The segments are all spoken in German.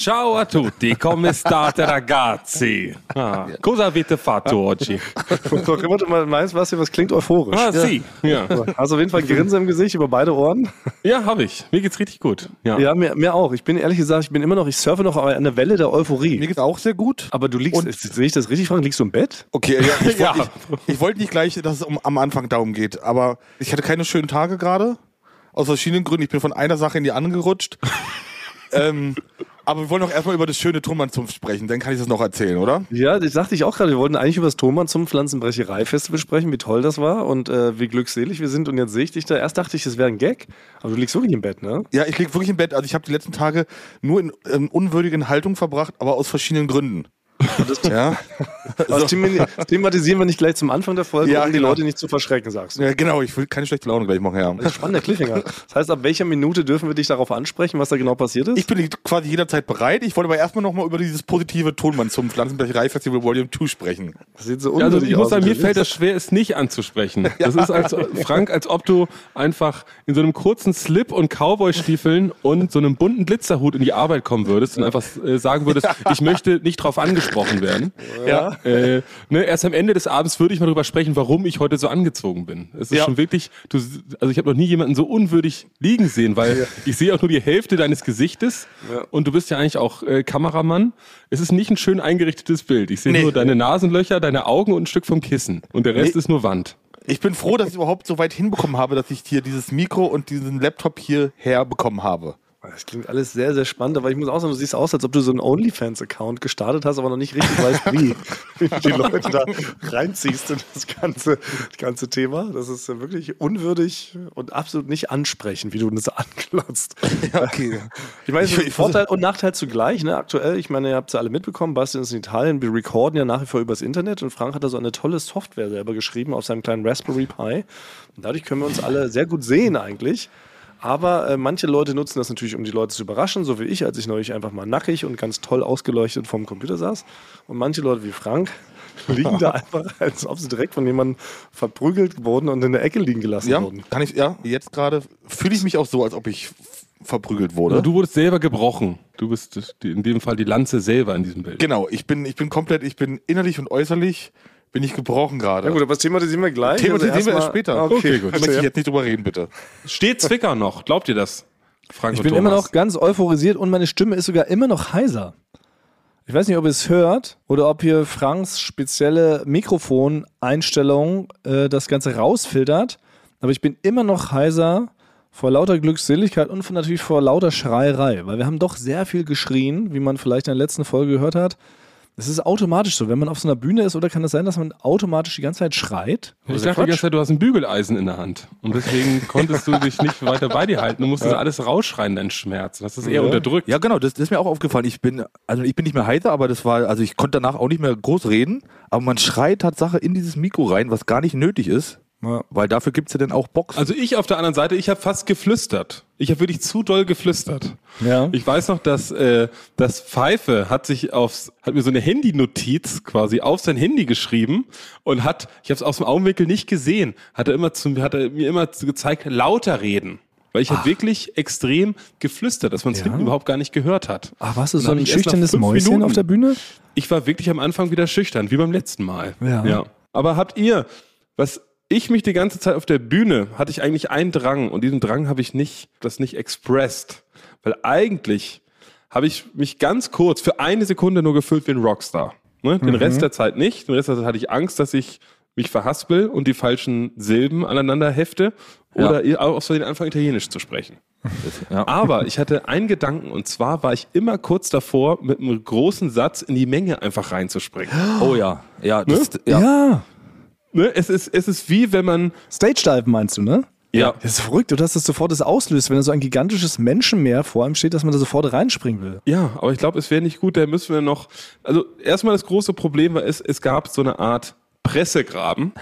Ciao a tutti, come state ragazzi? Ah, cosa avete fatto oggi? Doch immer du mal meinst, was, was klingt euphorisch. Ah, sì. Ja, Hast auf jeden Fall ein Grinsen im Gesicht über beide Ohren. ja habe ich. Mir geht's richtig gut. Ja. Ja, mir, mir auch. Ich bin ehrlich gesagt, ich bin immer noch, ich surfe noch an der Welle der Euphorie. Mir geht's auch sehr gut. Aber du liegst, Und- sehe ich das richtig, Frank? Liegst du im Bett? Okay, ja, ich, Ja. wollte ich, ich wollte nicht gleich, dass es um, am Anfang darum geht, aber ich hatte keine schönen Tage gerade. Aus verschiedenen Gründen. Ich bin von einer Sache in die andere gerutscht. ähm, aber wir wollen doch erstmal über das schöne Turmannzunft sprechen, dann kann ich das noch erzählen, oder? Ja, das sagte ich auch gerade. Wir wollten eigentlich über das Thomann zum Pflanzenbrecherei-Festival sprechen, wie toll das war und äh, wie glückselig wir sind. Und jetzt sehe ich dich da. Erst dachte ich, das wäre ein Gag, aber du liegst wirklich im Bett, ne? Ja, ich liege wirklich im Bett. Also ich habe die letzten Tage nur in ähm, unwürdigen Haltung verbracht, aber aus verschiedenen Gründen. Ja. Das thema- das thematisieren wir nicht gleich zum Anfang der Folge, Ja, um die genau. Leute nicht zu verschrecken, sagst du. ja, genau. Ich will keine schlechte Laune gleich machen, ja. Das ist spannender Cliffhanger. Das heißt, ab welcher Minute dürfen wir dich darauf ansprechen, was da genau passiert ist? Ich bin quasi jederzeit bereit. Ich wollte aber erstmal nochmal über dieses positive Tonmann zum Pflanzenbrecherei-Festival Volume 2 sprechen. das sieht so Ja, Also ich muss sagen, mir fällt das schwer, es nicht anzusprechen. Das ist als Frank, als ob du einfach in so einem kurzen Slip und Cowboy-Stiefeln und so einem bunten Glitzerhut in die Arbeit kommen würdest und einfach äh, sagen würdest, ich möchte nicht drauf angesprochen werden. Ja. Äh, ne, erst am Ende des Abends würde ich mal drüber sprechen, warum ich heute so angezogen bin. Es ist Ja. schon wirklich, du, also ich habe noch nie jemanden so unwürdig liegen sehen, weil ich sehe auch nur die Hälfte deines Gesichtes Ja. und du bist ja eigentlich auch äh, Kameramann. Es ist nicht ein schön eingerichtetes Bild. Ich sehe Nee. nur deine Nasenlöcher, deine Augen und ein Stück vom Kissen. Und der Rest Nee. ist nur Wand. Ich bin froh, dass ich überhaupt so weit hinbekommen habe, dass ich hier dieses Mikro und diesen Laptop hierher bekommen habe. Das klingt alles sehr, sehr spannend, aber ich muss auch sagen, du siehst aus, als ob du so einen OnlyFans-Account gestartet hast, aber noch nicht richtig weißt, wie. Wie du die Leute da reinziehst in das ganze, das ganze Thema. Das ist wirklich unwürdig und absolut nicht ansprechend, wie du das anklotzt. Ja, okay. Ich meine, ich Vorteil und Nachteil zugleich. Ne? Aktuell, ich meine, ihr habt es ja alle mitbekommen, Bastian ist in Italien, wir recorden ja nach wie vor übers Internet und Frank hat da so eine tolle Software selber geschrieben auf seinem kleinen Raspberry Pi. Und dadurch können wir uns alle sehr gut sehen eigentlich. Aber äh, manche Leute nutzen das natürlich, um die Leute zu überraschen, so wie ich, als ich neulich einfach mal nackig und ganz toll ausgeleuchtet vorm Computer saß. Und manche Leute wie Frank liegen da einfach, als ob sie direkt von jemandem verprügelt wurden und in der Ecke liegen gelassen Ja, wurden. kann ich, ja, jetzt gerade fühle ich mich auch so, als ob ich verprügelt wurde. Oder du wurdest selber gebrochen. Du bist in dem Fall die Lanze selber in diesem Bild. Genau, ich bin, ich bin komplett, ich bin innerlich und äußerlich bin ich gebrochen gerade. Ja gut, aber das thematisieren wir gleich. Thematisieren wir erstmal- erst später. Okay, Okay, gut. Möchte ich jetzt nicht drüber reden, bitte. Steht Zwicker noch? Glaubt ihr das? Frank Ich bin Thomas? immer noch ganz euphorisiert und meine Stimme ist sogar immer noch heiser. Ich weiß nicht, ob ihr es hört oder ob hier Franks spezielle Mikrofoneinstellung äh, das Ganze rausfiltert. Aber ich bin immer noch heiser vor lauter Glückseligkeit und von, natürlich vor lauter Schreierei, weil wir haben doch sehr viel geschrien, wie man vielleicht in der letzten Folge gehört hat. Es ist automatisch so, wenn man auf so einer Bühne ist, oder kann es sein, dass man automatisch die ganze Zeit schreit? Ich Oder dachte die ganze Zeit, du hast ein Bügeleisen in der Hand. Und deswegen konntest du dich nicht weiter bei dir halten. Du musstest alles rausschreien, dein Schmerz. Du hast das eher Ja. unterdrückt. Ja, genau, das, das ist mir auch aufgefallen. Ich bin, also ich bin nicht mehr heiser, aber das war, also ich konnte danach auch nicht mehr groß reden, aber man schreit Tatsache in dieses Mikro rein, was gar nicht nötig ist, Ja. weil dafür gibt's ja dann auch Boxen. Also ich auf der anderen Seite, ich habe fast geflüstert. Ich habe wirklich zu doll geflüstert. Ja. Ich weiß noch, dass äh, das Pfeife hat sich aufs, hat mir so eine Handynotiz quasi auf sein Handy geschrieben und hat, ich habe es aus dem Augenwinkel nicht gesehen, hat er immer zu, hat er mir immer gezeigt, lauter reden. Weil ich habe wirklich extrem geflüstert, dass man es Ja? hinten überhaupt gar nicht gehört hat. Ach, warst du so ein schüchternes Mäuschen Minuten- auf der Bühne? Ich war wirklich am Anfang wieder schüchtern, wie beim letzten Mal. Ja. Aber habt ihr, was ich mich die ganze Zeit auf der Bühne, hatte ich eigentlich einen Drang und diesen Drang habe ich nicht, das nicht expressed. Weil eigentlich habe ich mich ganz kurz für eine Sekunde nur gefühlt wie ein Rockstar. Ne? Den Rest der Zeit nicht. Den Rest der Zeit hatte ich Angst, dass ich mich verhaspel und die falschen Silben aneinander hefte oder ihr auch aus Versehen anfangen, Italienisch zu sprechen. ja. Aber ich hatte einen Gedanken und zwar war ich immer kurz davor, mit einem großen Satz in die Menge einfach reinzuspringen. oh ja, ja, das, ja. ja. Ne? Es, ist, es ist wie wenn man. Stage Dive meinst du, ne? Ja. Das ist verrückt, dass das sofort das auslöst, wenn da so ein gigantisches Menschenmeer vor einem steht, dass man da sofort reinspringen will. Ja, aber ich glaube, es wäre nicht gut, da müssen wir noch. Also erstmal das große Problem war, es, es gab so eine Art Pressegraben,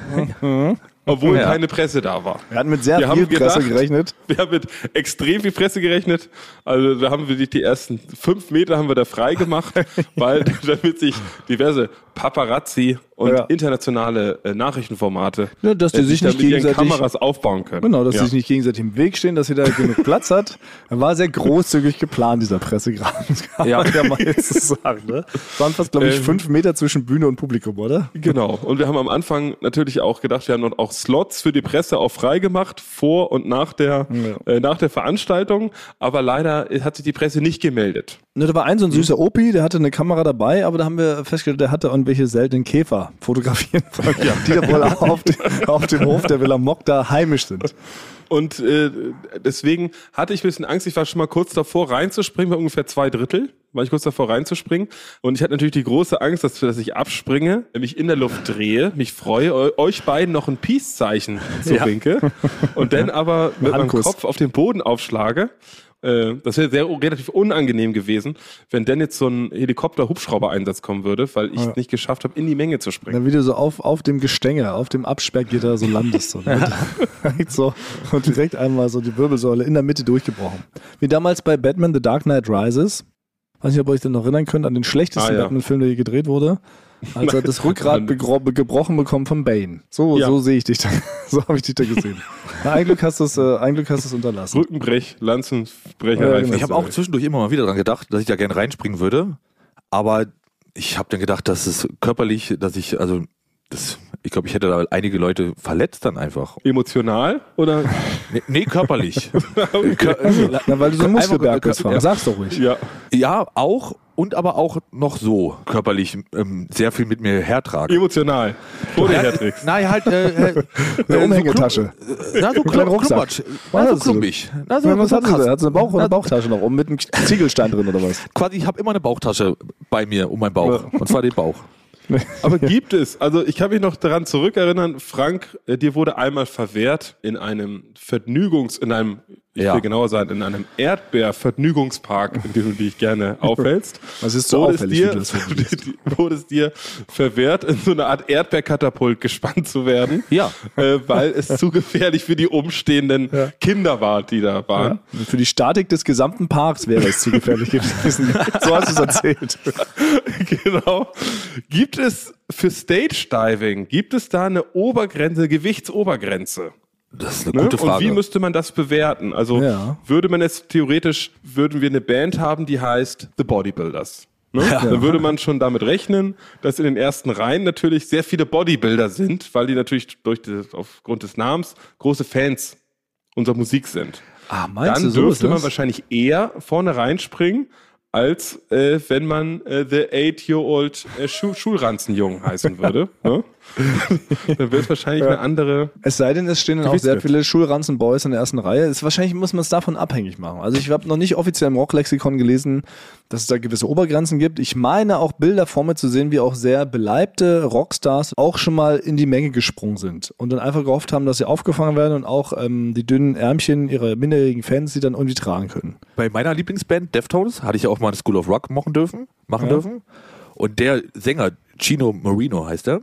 obwohl Ja. keine Presse da war. Wir hatten mit sehr Wir viel haben Presse gedacht- gerechnet. Wir haben mit extrem viel Presse gerechnet. Also da haben wir die, die ersten fünf Meter haben wir da frei gemacht, weil damit sich diverse Paparazzi und Ja. internationale äh, Nachrichtenformate, Ja, dass die äh, sich da nicht gegenseitig- Kameras aufbauen können. Genau, dass ja. sie sich nicht gegenseitig im Weg stehen, dass jeder genug Platz hat. Er war sehr großzügig geplant, dieser Pressegraben. Ja. man ja mal jetzt sagen. Ne? Es waren fast, glaube ich, Ähm. fünf Meter zwischen Bühne und Publikum, oder? Genau. Und wir haben am Anfang natürlich auch gedacht, wir haben auch Slots für die Presse auch freigemacht, vor und nach der, äh, nach der Veranstaltung. Aber leider hat sich die Presse nicht gemeldet. Ne, da war ein so ein süßer Opi, der hatte eine Kamera dabei, aber da haben wir festgestellt, der hatte irgendwelche seltenen Käfer fotografieren wollen, die da wohl auch auf, dem- auf dem Hof der Villa Mock da heimisch sind. Und äh, deswegen hatte ich ein bisschen Angst. Ich war schon mal kurz davor reinzuspringen, bei ungefähr zwei Drittel. War ich kurz davor reinzuspringen. Und ich hatte natürlich die große Angst, dass, dass ich abspringe, mich in der Luft drehe, mich freue, eu- euch beiden noch ein Peace-Zeichen zuwinke und dann aber mit meinem. Kopf auf den Boden aufschlage. Äh, Das wäre sehr relativ unangenehm gewesen, wenn denn jetzt so ein Helikopter-Hubschrauber-Einsatz kommen würde, weil ich Ja. nicht geschafft habe, in die Menge zu springen. Dann wie du so auf, auf dem Gestänge, auf dem Absperrgitter so landest. So, ne? so, und direkt einmal so die Wirbelsäule in der Mitte durchgebrochen. Wie damals bei Batman The Dark Knight Rises. Weiß nicht, ob ihr euch denn noch erinnern könnt an den schlechtesten Ah, ja. Batman-Film, der je gedreht wurde. Als er das Rückgrat begro- gebrochen bekommt von Bane. So, Ja. so sehe ich dich da. So habe ich dich da gesehen. Na, ein Glück hast du es, äh, ein Glück hast du es unterlassen. Rückenbrech, Lanzenbrecherei. Ja, genau. Ich habe auch zwischendurch immer mal wieder dran gedacht, dass ich da gerne reinspringen würde. Aber ich habe dann gedacht, dass es körperlich, dass ich, also, das, ich glaube, ich hätte da einige Leute verletzt dann einfach. Emotional oder? Nee, nee körperlich. Kör- Na, weil du so ein Muskelberg bist, Ja. Frank. Sag's doch ruhig. ja. ja, auch und aber auch noch so körperlich ähm, sehr viel mit mir hertragen. Emotional. Ohne Ja, Hertrix. Nein, halt äh, äh, Eine äh, Umhängetasche. So klump, äh, na, so klump, Rucksack. Na, so hast du? klumpig. Na, so, Was, hat sie da? Hat sie eine, Bauch, eine Bauchtasche noch um mit einem Ziegelstein drin oder was? Quasi, ich habe immer eine Bauchtasche bei mir um meinen Bauch. Und zwar den Bauch. Aber gibt es, also ich kann mich noch daran zurückerinnern, Frank, äh, dir wurde einmal verwehrt in einem Vergnügungs, in einem, ich Ja. will genauer sein, in einem Erdbeer-Vergnügungspark, in dem du dich gerne aufhältst. Was ist so wurde es auffällig, dir, wurde es dir verwehrt, in so eine Art Erdbeerkatapult gespannt zu werden, Ja. äh, weil es zu gefährlich für die umstehenden Kinder war, die da waren. Für die Statik des gesamten Parks wäre es zu gefährlich gewesen. So hast du es erzählt. genau. Gibt es für Stage Diving, gibt es da eine Obergrenze, Gewichtsobergrenze? Das ist eine Ne? gute Und Frage. wie müsste man das bewerten? Also Ja. würde man jetzt theoretisch, würden wir eine Band haben, die heißt The Bodybuilders. Ne? Dann würde man schon damit rechnen, dass in den ersten Reihen natürlich sehr viele Bodybuilder sind, weil die natürlich durch das, aufgrund des Namens große Fans unserer Musik sind. Ah, meinst Dann du, so dürfte man wahrscheinlich eher vorne reinspringen, als äh, wenn man äh, The Eight-Year-Old äh, Schu Schulranzenjung heißen würde. ne? Dann es wahrscheinlich eine andere. Es sei denn, es stehen dann auch sehr viele Schulranzen-Boys in der ersten Reihe. Ist, wahrscheinlich muss man es davon abhängig machen. Also ich habe noch nicht offiziell im Rocklexikon gelesen, dass es da gewisse Obergrenzen gibt. Ich meine auch Bilder vor mir zu sehen, wie auch sehr beleibte Rockstars auch schon mal in die Menge gesprungen sind und dann einfach gehofft haben, dass sie aufgefangen werden und auch ähm, die dünnen Ärmchen ihrer minderjährigen Fans sie dann irgendwie tragen können. Bei meiner Lieblingsband Deftones hatte ich ja auch mal eine School of Rock machen dürfen. Machen dürfen. Und der Sänger, Chino Marino heißt er,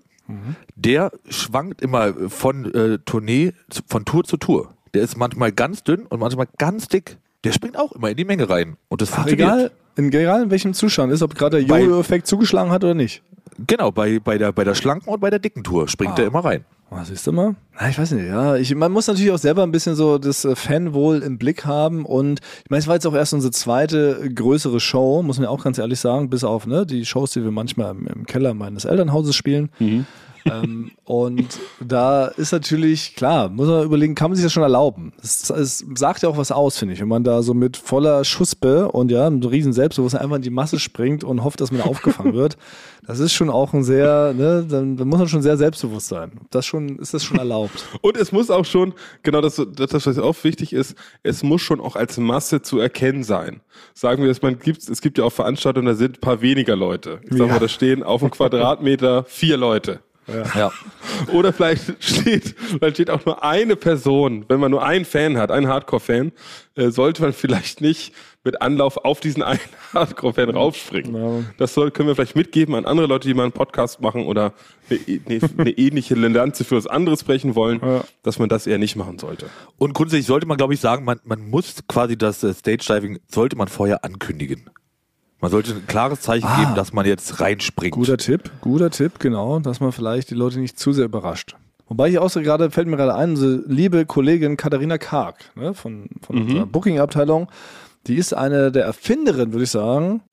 der schwankt immer von äh, Tournee, von Tour zu Tour. Der ist manchmal ganz dünn und manchmal ganz dick. Der springt auch immer in die Menge rein. Und das Ach, egal, in, egal in welchem Zustand ist, ob gerade der Jojo-Effekt zugeschlagen hat oder nicht. Genau, bei, bei, der, bei der schlanken und bei der dicken Tour springt er immer rein. Ah, siehst du mal? Na, ich weiß nicht, ja. Ich, man muss natürlich auch selber ein bisschen so das äh, Fanwohl im Blick haben. Und ich meine, es war jetzt auch erst unsere zweite größere Show, muss man ja auch ganz ehrlich sagen, bis auf ne, die Shows, die wir manchmal im, im Keller meines Elternhauses spielen. Ähm, und da ist natürlich, klar, muss man überlegen, kann man sich das schon erlauben? Es, es sagt ja auch was aus, finde ich, wenn man da so mit voller Schuspe und ja, einem riesen Selbstbewusstsein einfach in die Masse springt und hofft, dass man aufgefangen wird. Das ist schon auch ein sehr, ne, dann, dann muss man schon sehr selbstbewusst sein. Das schon, ist das schon erlaubt? Und es muss auch schon, genau das, das, das was auch wichtig ist, es muss schon auch als Masse zu erkennen sein. Sagen wir, dass man gibt, es gibt ja auch Veranstaltungen, da sind ein paar weniger Leute. Ich sag mal, da stehen auf einem Quadratmeter vier Leute. Ja. Oder vielleicht steht, vielleicht steht auch nur eine Person, wenn man nur einen Fan hat, einen Hardcore-Fan, äh, sollte man vielleicht nicht mit Anlauf auf diesen einen Hardcore-Fan raufspringen. Das soll, können wir vielleicht mitgeben an andere Leute, die mal einen Podcast machen oder eine, eine, eine ähnliche Lanze für was anderes brechen wollen, dass man das eher nicht machen sollte. Und grundsätzlich sollte man, glaube ich, sagen, man, man muss quasi das äh, Stage Diving, sollte man vorher ankündigen. Man sollte ein klares Zeichen Ah. geben, dass man jetzt reinspringt. Guter Tipp, guter Tipp, genau, dass man vielleicht die Leute nicht zu sehr überrascht. Wobei ich auch so gerade, fällt mir gerade ein, unsere liebe Kollegin Katharina Karg ne, von, von unserer Booking-Abteilung, die ist eine der Erfinderinnen, würde ich sagen,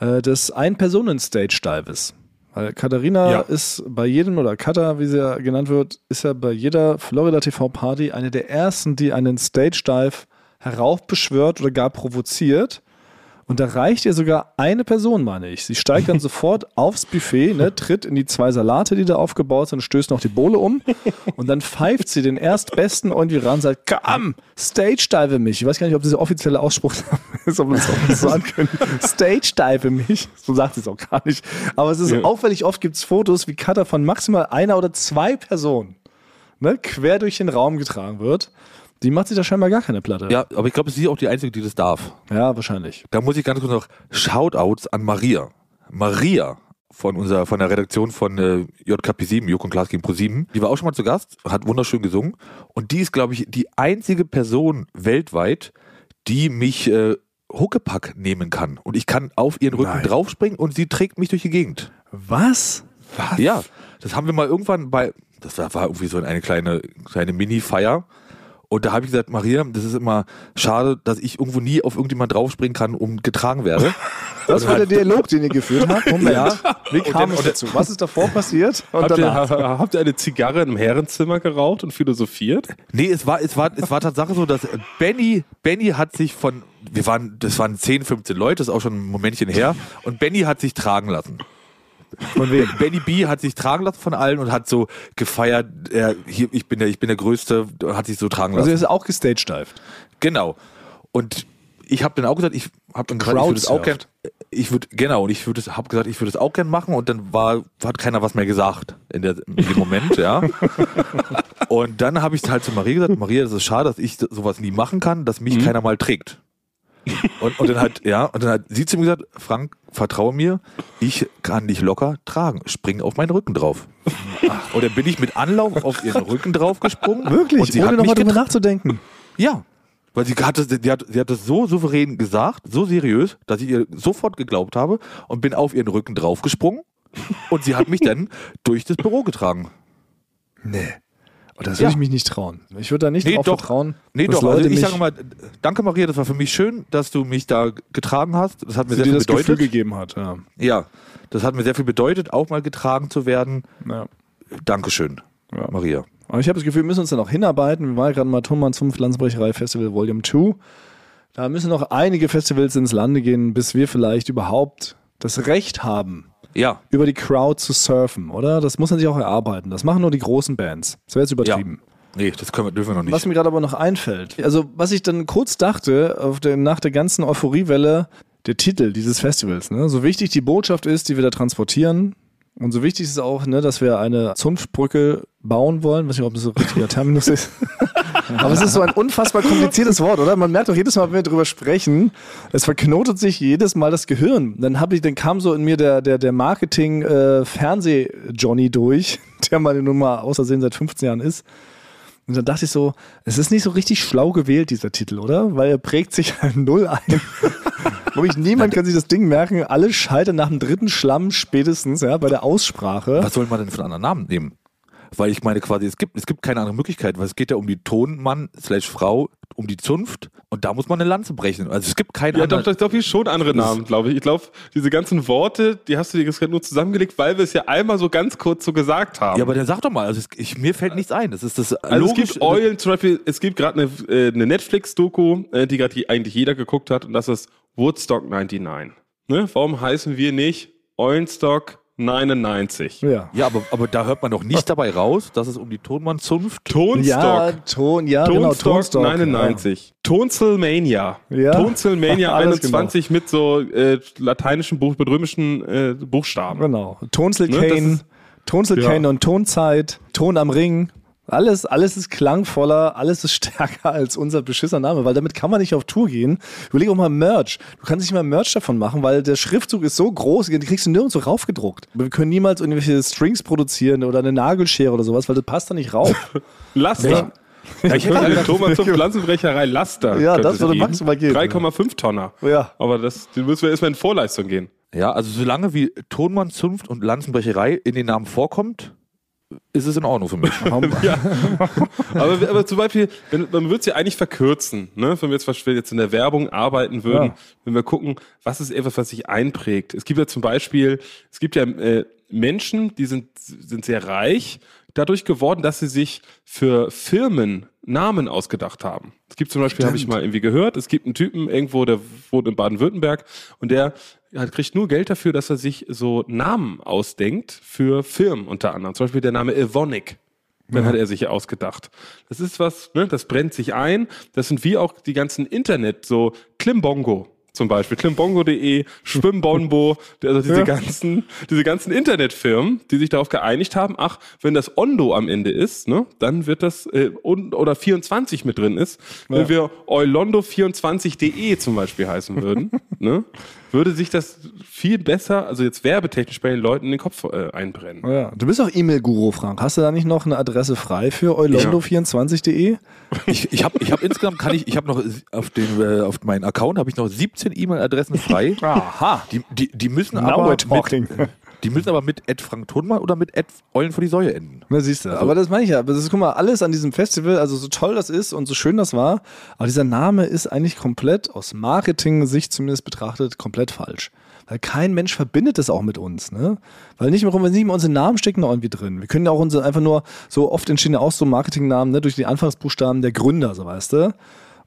äh, des Ein-Personen-Stage-Dives. Weil Katharina Ja. ist bei jedem, oder Katha, wie sie ja genannt wird, ist ja bei jeder Florida TV-Party eine der ersten, die einen Stage-Dive heraufbeschwört oder gar provoziert. Und da reicht ihr sogar eine Person, meine ich. Sie steigt dann sofort aufs Buffet, ne, tritt in die zwei Salate, die da aufgebaut sind, stößt noch die Bohle um und dann pfeift sie den Erstbesten irgendwie ran und sagt, komm, stage dive mich. Ich weiß gar nicht, ob dieser offizielle Ausspruch ist, ob man das auch so sagen können. Stage dive mich. So sagt sie es auch gar nicht. Aber es ist Ja. auffällig, oft gibt es Fotos, wie Cutter von maximal einer oder zwei Personen ne, quer durch den Raum getragen wird. Die macht sich da scheinbar gar keine Platte. Ja, aber ich glaube, sie ist auch die Einzige, die das darf. ja wahrscheinlich. Da muss ich ganz kurz noch Shoutouts an Maria. Maria von unserer von der Redaktion von äh, JKP7, Joko und Klaas gegen Pro7. Die war auch schon mal zu Gast, hat wunderschön gesungen. Und die ist, glaube ich, die einzige Person weltweit, die mich äh, Huckepack nehmen kann. Und ich kann auf ihren Rücken Nein. draufspringen und sie trägt mich durch die Gegend. Was? Ja, das haben wir mal irgendwann bei, das war, irgendwie so eine kleine, kleine Mini-Feier. Und da habe ich gesagt, Maria, das ist immer schade, dass ich irgendwo nie auf irgendjemand draufspringen kann und getragen werde. Das war der Dialog, den ihr geführt habt. Moment. Ja. Wie kam Und es dazu? Was ist davor passiert? Und Habt ihr, danach? habt ihr eine Zigarre im Herrenzimmer geraucht und philosophiert? Nee, es war, es war, es war Tatsache so, dass Benny, Benny hat sich von, wir waren, das waren 10, 15 Leute, das ist auch schon ein Momentchen her, und Benny hat sich tragen lassen. Von wem? Benny B hat sich tragen lassen von allen und hat so gefeiert, er, hier, ich bin der, ich bin der Größte, hat sich so tragen Also lassen. er ist auch gestagedived. Genau. Und ich habe dann auch gesagt, ich habe dann gesagt, ich würde es auch gern, ich würde genau und ich würde habe gesagt, ich würde es auch gern machen und dann war hat keiner was mehr gesagt in, der, in dem Moment, ja. und dann habe ich halt zu Maria gesagt, Maria, das ist schade, dass ich sowas nie machen kann, dass mich keiner mal trägt. Und, und dann hat ja und dann hat sie zu mir gesagt, Frank, vertraue mir, ich kann dich locker tragen, spring auf meinen Rücken drauf. Und dann bin ich mit Anlauf auf ihren Rücken drauf gesprungen. Wirklich? Und sie Ohne nochmal drüber nachzudenken. ja. Weil sie hat, das, sie, hat, sie hat das so souverän gesagt, so seriös, dass ich ihr sofort geglaubt habe und bin auf ihren Rücken draufgesprungen und sie hat mich dann durch das Büro getragen. Nee. Und das Ja. würde ich mich nicht trauen. Ich würde da nicht Nee, drauf doch. vertrauen. Nee, doch, also ich sage mal, danke Maria, das war für mich schön, dass du mich da getragen hast. Das hat mir die sehr viel das Gefühl bedeutet. gegeben hat. Ja. Ja, das hat mir sehr viel bedeutet, auch mal getragen zu werden. Ja. Dankeschön, Ja. Maria. Aber ich habe das Gefühl, wir müssen uns da noch hinarbeiten. Wir waren ja gerade mal Tonmann zum Pflanzenbrecherei Festival Volume 2. Da müssen noch einige Festivals ins Lande gehen, bis wir vielleicht überhaupt das Recht haben, Ja, über die Crowd zu surfen, oder? Das muss man sich auch erarbeiten. Das machen nur die großen Bands. Das wäre jetzt übertrieben. nee, das können wir, dürfen wir noch nicht. Was mir gerade aber noch einfällt, also was ich dann kurz dachte, auf der, nach der ganzen Euphoriewelle, der Titel dieses Festivals, ne? so wichtig die Botschaft ist, die wir da transportieren, und so wichtig ist auch, ne, dass wir eine Zunftbrücke bauen wollen. weiß nicht, ob das so ein richtiger Terminus ist. Aber es ist so ein unfassbar kompliziertes Wort, oder? Man merkt doch jedes Mal, wenn wir drüber sprechen, es verknotet sich jedes Mal das Gehirn. Dann habe ich, dann kam so in mir der, der, der Marketing äh, durch, der nun mal außersehen seit 15 Jahren ist. Und dann dachte ich so, es ist nicht so richtig schlau gewählt, dieser Titel, oder? Weil er prägt sich halt null ein. Wirklich niemand kann sich das Ding merken. Alle scheitern nach dem dritten Schlamm spätestens, ja, bei der Aussprache. Was soll man denn für einen anderen Namen nehmen? Weil ich meine quasi, es gibt, es gibt keine andere Möglichkeit, weil es geht ja um die Tonmann slash Frau, um die Zunft und da muss man eine Lanze brechen. Also es gibt keinen Ja, doch, doch, doch, hier schon andere Namen, glaube ich. Ich glaube, diese ganzen Worte, die hast du dir gerade nur zusammengelegt, weil wir es ja einmal so ganz kurz so gesagt haben. ja, aber dann sag doch mal, also es, ich, mir fällt nichts ein. Das ist das Also logisch. es gibt Eulen, zum Beispiel, es gibt gerade eine, äh, eine Netflix-Doku, äh, die gerade eigentlich jeder geguckt hat, und das ist Woodstock 99. Ne? Warum heißen wir nicht Eulenstock 99? Ja. ja, aber, aber da hört man doch nicht dabei raus, dass es um die Tonmann-Zunft Tonstock. Ja, Ton, ja, genau, Tonstock Tonstock. 99. Tonsilmania. Ja. Tonsilmania Alles 21 mit so äh, lateinischen, Buch, mit römischen äh, Ja, Buchstaben. genau. Tonsil Ne, das Kane, ist- Tonsil Ja. Kane und Tonzeit, Ton am Ring. Alles, alles ist klangvoller, alles ist stärker als unser beschissener Name, weil damit kann man nicht auf Tour gehen. Überleg auch mal Merch. Du kannst nicht mal Merch davon machen, weil der Schriftzug ist so groß, die kriegst du nirgendwo raufgedruckt. Wir können niemals irgendwelche Strings produzieren oder eine Nagelschere oder sowas, weil das passt da nicht rauf. Laster. Ja, ich hätte den Thomas zum Pflanzenbrecherei Laster. Ja, das würde maximal gehen. 3,5 Tonner. Ja. Aber das, den müssen wir erstmal in Vorleistung gehen. Ja, also solange wie Tonmann, Zunft und Lanzenbrecherei in den Namen vorkommt, ist es in Ordnung für mich. Aber, aber zum Beispiel, wenn, man würde es ja eigentlich verkürzen, ne? wenn wir jetzt, wir jetzt in der Werbung arbeiten würden, Ja. wenn wir gucken, was ist etwas, was sich einprägt. Es gibt ja zum Beispiel, es gibt ja äh, Menschen, die sind, sind sehr reich, dadurch geworden, dass sie sich für Firmen Namen ausgedacht haben. Es gibt zum Beispiel, habe ich mal irgendwie gehört, es gibt einen Typen irgendwo, der wohnt in Baden-Württemberg und der ja, kriegt nur Geld dafür, dass er sich so Namen ausdenkt für Firmen unter anderem. Zum Beispiel der Name Evonik. Dann hat er sich ausgedacht. Das ist was, ne, das brennt sich ein. Das sind wie auch die ganzen Internet, so Klimbongo zum Beispiel, klimbongo.de, Schwimmbonbo, also diese ganzen, diese ganzen Internetfirmen, die sich darauf geeinigt haben, ach, wenn das Ondo am Ende ist, ne, dann wird das, äh, und, oder 24 mit drin ist, wenn wir eulondo24.de zum Beispiel heißen würden, ne, würde sich das viel besser, also jetzt werbetechnisch bei den Leuten in den Kopf äh, einbrennen. Ja, du bist auch E-Mail-Guru, Frank. Hast du da nicht noch eine Adresse frei für eulondo24.de? Ich, ich habe ich hab insgesamt, kann ich, ich habe noch auf, den, äh, auf meinen Account habe ich noch 17 E-Mail-Adressen frei. Aha. Die, die, die müssen Now aber. Mit, die müssen aber mit Ed Frank Tonmann oder mit Ed Eulen vor die Säue enden. Na, siehst du. aber das meine ich ja. Aber das ist, guck mal, alles an diesem Festival, also so toll das ist und so schön das war, aber dieser Name ist eigentlich komplett aus Marketing-Sicht zumindest betrachtet komplett falsch. Weil kein Mensch verbindet das auch mit uns, ne? Weil nicht mehr, wenn nicht mehr unsere Namen stecken da irgendwie drin. Wir können ja auch unsere einfach nur, so oft entstehen ja auch so Marketingnamen, ne, durch die Anfangsbuchstaben der Gründer, so weißt du.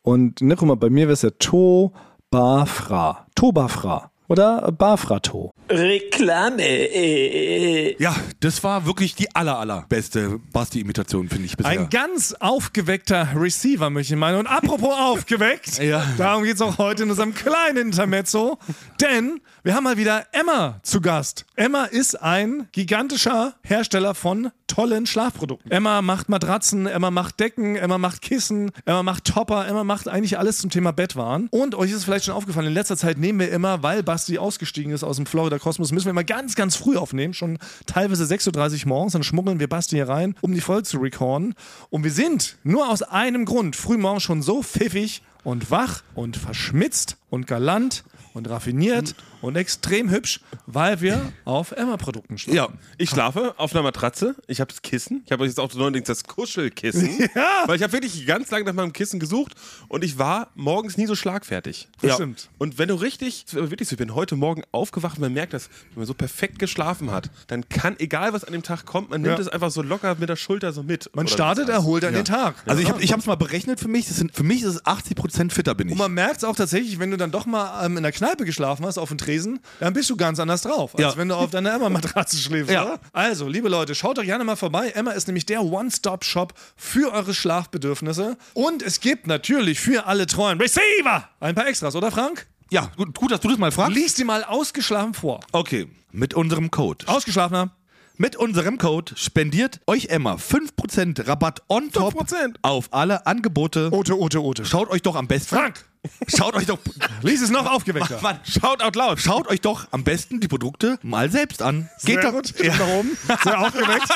Und ne, guck mal, bei mir wäre es ja To Bafra. To Bafra. Oder Bafrato. Reklame. Äh, Ja, das war wirklich die aller, allerbeste Basti-Imitation, finde ich bisher. Ein ganz aufgeweckter Receiver, möchte ich meinen. Und apropos aufgeweckt, Ja. darum geht es auch heute in unserem kleinen Intermezzo. Denn wir haben mal wieder Emma zu Gast. Emma ist ein gigantischer Hersteller von tollen Schlafprodukten. Emma macht Matratzen, Emma macht Decken, Emma macht Kissen, Emma macht Topper, Emma macht eigentlich alles zum Thema Bettwaren. Und euch ist es vielleicht schon aufgefallen, in letzter Zeit nehmen wir immer, weil Basti ausgestiegen ist aus dem Florida Kosmos, müssen wir immer ganz, ganz früh aufnehmen, schon teilweise 6.30 Uhr morgens, dann schmuggeln wir Basti hier rein, um die Folge zu recorden. Und wir sind nur aus einem Grund frühmorgens schon so pfiffig und wach und verschmitzt und galant und raffiniert und extrem hübsch, weil wir auf Emma-Produkten schlafen. Ja, ich schlafe auf einer Matratze. Ich habe das Kissen. Ich habe jetzt auch neuerdings das Kuschelkissen. Weil ich habe wirklich ganz lange nach meinem Kissen gesucht und ich war morgens nie so schlagfertig. Das stimmt. Und wenn du richtig, wirklich so, ich bin heute Morgen aufgewacht und man merkt, dass wenn man so perfekt geschlafen hat, dann kann, egal was an dem Tag kommt, man nimmt Ja. es einfach so locker mit der Schulter so mit. Man startet erholt an den Tag. also ich habe ich es mal berechnet für mich. Das sind, für mich ist es 80% fitter bin ich. Und man merkt es auch tatsächlich, wenn du dann doch mal ähm, in der Kneipe geschlafen hast, auf dem Tresen, dann bist du ganz anders drauf, als Ja. wenn du auf deiner Emma-Matratze schläfst. Ja. Oder? Also, liebe Leute, schaut doch gerne mal vorbei. Emma ist nämlich der One-Stop-Shop für eure Schlafbedürfnisse. Und es gibt natürlich für alle treuen Receiver ein paar Extras, oder Frank? ja, gut, gut, dass du das mal fragst. Lies die mal ausgeschlafen vor. Okay, mit unserem Code. Ausgeschlafener. Mit unserem Code spendiert euch Emma 5% Rabatt on top 5%. auf alle Angebote. Ote, Ote, Ote. Schaut euch doch am besten. Frank! Schaut euch doch. Lies es noch aufgeweckter. Mann, schaut out loud. Schaut euch doch am besten die Produkte mal selbst an. Geht Sehr doch, gut. ja, Nach oben. Sehr aufgeweckt.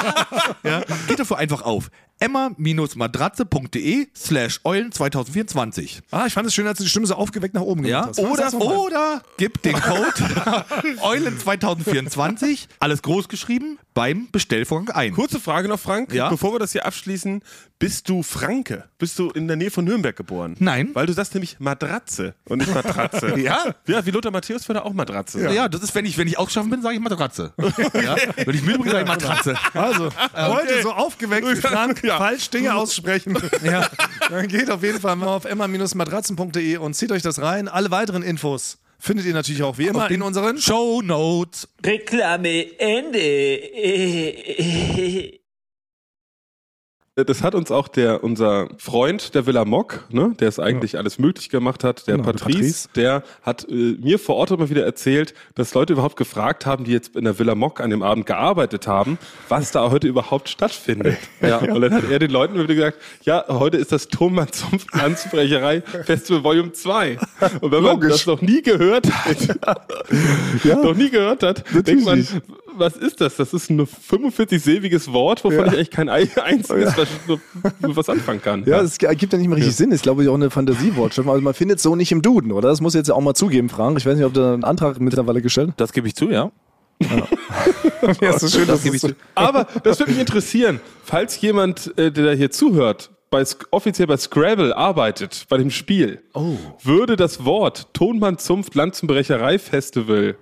ja, geht dafür einfach auf emma-matratze.de slash eulen 2024. Ah, ich fand es schön, als du die Stimme so aufgeweckt nach oben Ja, gemacht hast. oder, Sag's noch mal. oder gib den Code Eulen 2024, alles groß geschrieben, beim Bestellvorgang ein. Kurze Frage noch, Frank, Ja? bevor wir das hier abschließen. Bist du Franke? Bist du in der Nähe von Nürnberg geboren? Nein. Weil du sagst nämlich Matratze und nicht Matratze. Ja. Ja, wie Lothar Matthäus würde auch Matratze. Ja. das ist, wenn ich, wenn ich ausgeschaffen bin, sage ich Matratze. ja? Wenn ich müde bin, sage ich Matratze. Also, heute so aufgeweckt wie Frank falsch Dinge aussprechen. ja. Dann geht auf jeden Fall mal auf emma-matratzen.de und zieht euch das rein. Alle weiteren Infos findet ihr natürlich auch wie immer in unseren Show Notes. Reklame Ende. Das hat uns auch der, unser Freund, der Villa Mock, ne, der es eigentlich alles möglich gemacht hat, der Genau, der Patrice, Patrice. der hat äh, mir vor Ort immer wieder erzählt, dass Leute überhaupt gefragt haben, die jetzt in der Villa Mock an dem Abend gearbeitet haben, was da heute überhaupt stattfindet. Ja. Und dann hat er den Leuten immer wieder gesagt, ja, heute ist das Thomann zum Landsbrecherei Festival Volume 2. Und wenn man Logisch. das noch nie gehört hat, noch nie gehört hat, denkt man, was ist das? Das ist ein 45-silbiges Wort, wovon ich eigentlich kein ein- einziges was, was anfangen kann. Ja, es gibt ja nicht mehr richtig Sinn. Ist, glaube ich, auch eine Fantasiewortschrift. Also man findet so nicht im Duden, oder? Das muss jetzt ja auch mal zugeben, Frank. Ich weiß nicht, ob du einen Antrag mittlerweile gestellt Das gebe ich zu, ja. hast. Ja, ist so schön, Das gebe ich zu. Aber das würde mich interessieren, falls jemand, äh, der da hier zuhört, bei, offiziell bei Scrabble arbeitet, bei dem Spiel, würde das Wort Tonmann Zunft Lanzenbrecherei Festival,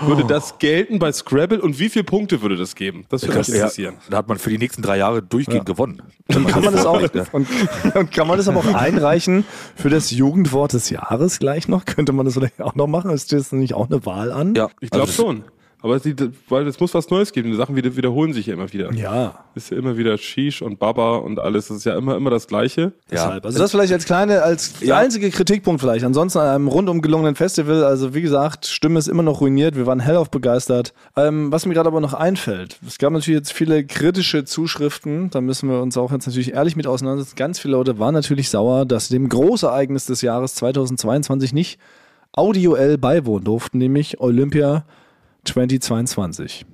würde das gelten bei Scrabble und wie viele Punkte würde das geben? Das würde mich Ja, interessieren. da hat man für die nächsten drei Jahre durchgehend gewonnen. Und kann man das auch und, und kann man das aber auch einreichen für das Jugendwort des Jahres gleich noch? Könnte man das vielleicht auch noch machen? Ist das nicht auch eine Wahl an? Ja, Ich glaube also schon. Aber sie, weil es muss was Neues geben. Die Sachen wieder, wiederholen sich ja immer wieder. Ja. Ist ja immer wieder Shish und Baba und alles. Das ist ja immer, immer das Gleiche. Deshalb. Also das vielleicht als kleine, als einzige Kritikpunkt vielleicht. Ansonsten an einem rundum gelungenen Festival. Also wie gesagt, Stimme ist immer noch ruiniert. Wir waren hellauf begeistert. Ähm, was mir gerade aber noch einfällt, es gab natürlich jetzt viele kritische Zuschriften. Da müssen wir uns auch jetzt natürlich ehrlich mit auseinandersetzen. Ganz viele Leute waren natürlich sauer, dass sie dem Großereignis des Jahres 2022 nicht audioell beiwohnen durften, nämlich Olympia 2022.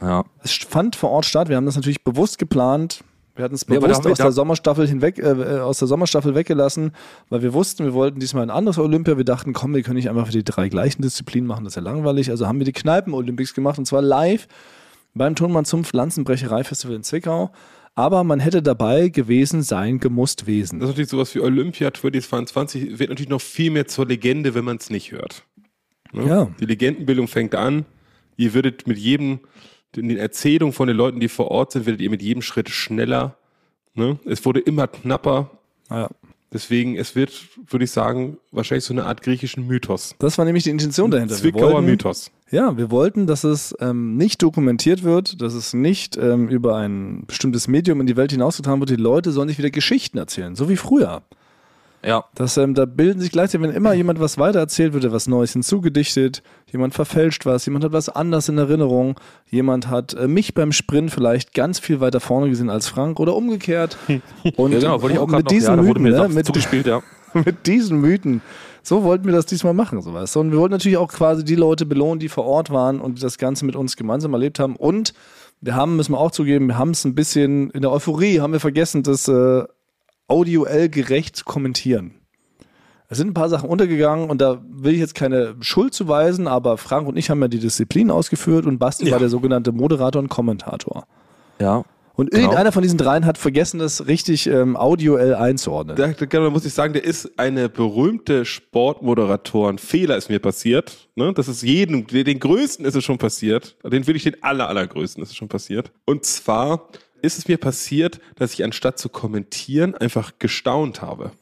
Ja. Es fand vor Ort statt. Wir haben das natürlich bewusst geplant. Wir hatten es Ja, bewusst wir- aus der Sommerstaffel hinweg, äh, aus der Sommerstaffel weggelassen, weil wir wussten, wir wollten diesmal ein anderes Olympia. Wir dachten, komm, wir können nicht einfach für die drei gleichen Disziplinen machen, das ist ja langweilig. Also haben wir die Kneipen-Olympics gemacht und zwar live beim Tonmann zum Pflanzenbrecherei-Festival in Zwickau. Aber man hätte dabei gewesen sein gemusst wesen. Das ist natürlich sowas wie Olympia 2022 wird natürlich noch viel mehr zur Legende, wenn man es nicht hört. Ne? Ja. Die Legendenbildung fängt an. Ihr würdet mit jedem, in den Erzählungen von den Leuten, die vor Ort sind, werdet ihr mit jedem Schritt schneller. Ne? Es wurde immer knapper. Ja. Deswegen, es wird, würde ich sagen, wahrscheinlich so eine Art griechischen Mythos. Das war nämlich die Intention dahinter. Zwickauer wollten- Mythos. Ja, wir wollten, dass es ähm, nicht dokumentiert wird, dass es nicht ähm, über ein bestimmtes Medium in die Welt hinausgetragen wird. Die Leute sollen sich wieder Geschichten erzählen, so wie früher. Ja. Das, ähm, da bilden sich gleichzeitig, wenn immer jemand was weitererzählt, wird was Neues hinzugedichtet, jemand verfälscht was, jemand hat was anders in Erinnerung, jemand hat äh, mich beim Sprint vielleicht ganz viel weiter vorne gesehen als Frank oder umgekehrt. Und Ja, genau, wollte ich auch mit noch, diesen ja, Mythen, ne, mit, zugespielt, ja. mit diesen Mythen. So wollten wir das diesmal machen, so weißt du. Und wir wollten natürlich auch quasi die Leute belohnen, die vor Ort waren und das Ganze mit uns gemeinsam erlebt haben. Und wir haben, müssen wir auch zugeben, wir haben es ein bisschen in der Euphorie, haben wir vergessen, das äh, audioell gerecht zu kommentieren. Es sind ein paar Sachen untergegangen und da will ich jetzt keine Schuld zuweisen, aber Frank und ich haben ja die Disziplin ausgeführt und Basti war der sogenannte Moderator und Kommentator. Ja. Und Genau. irgendeiner von diesen dreien hat vergessen, das richtig ähm, audioell einzuordnen. Da, da muss ich sagen, der ist eine berühmte Sportmoderatoren. Fehler ist mir passiert. Ne? Das ist jedem, den den größten ist es schon passiert. Den will ich den aller, allergrößten ist es schon passiert. Und zwar ist es mir passiert, dass ich anstatt zu kommentieren einfach gestaunt habe.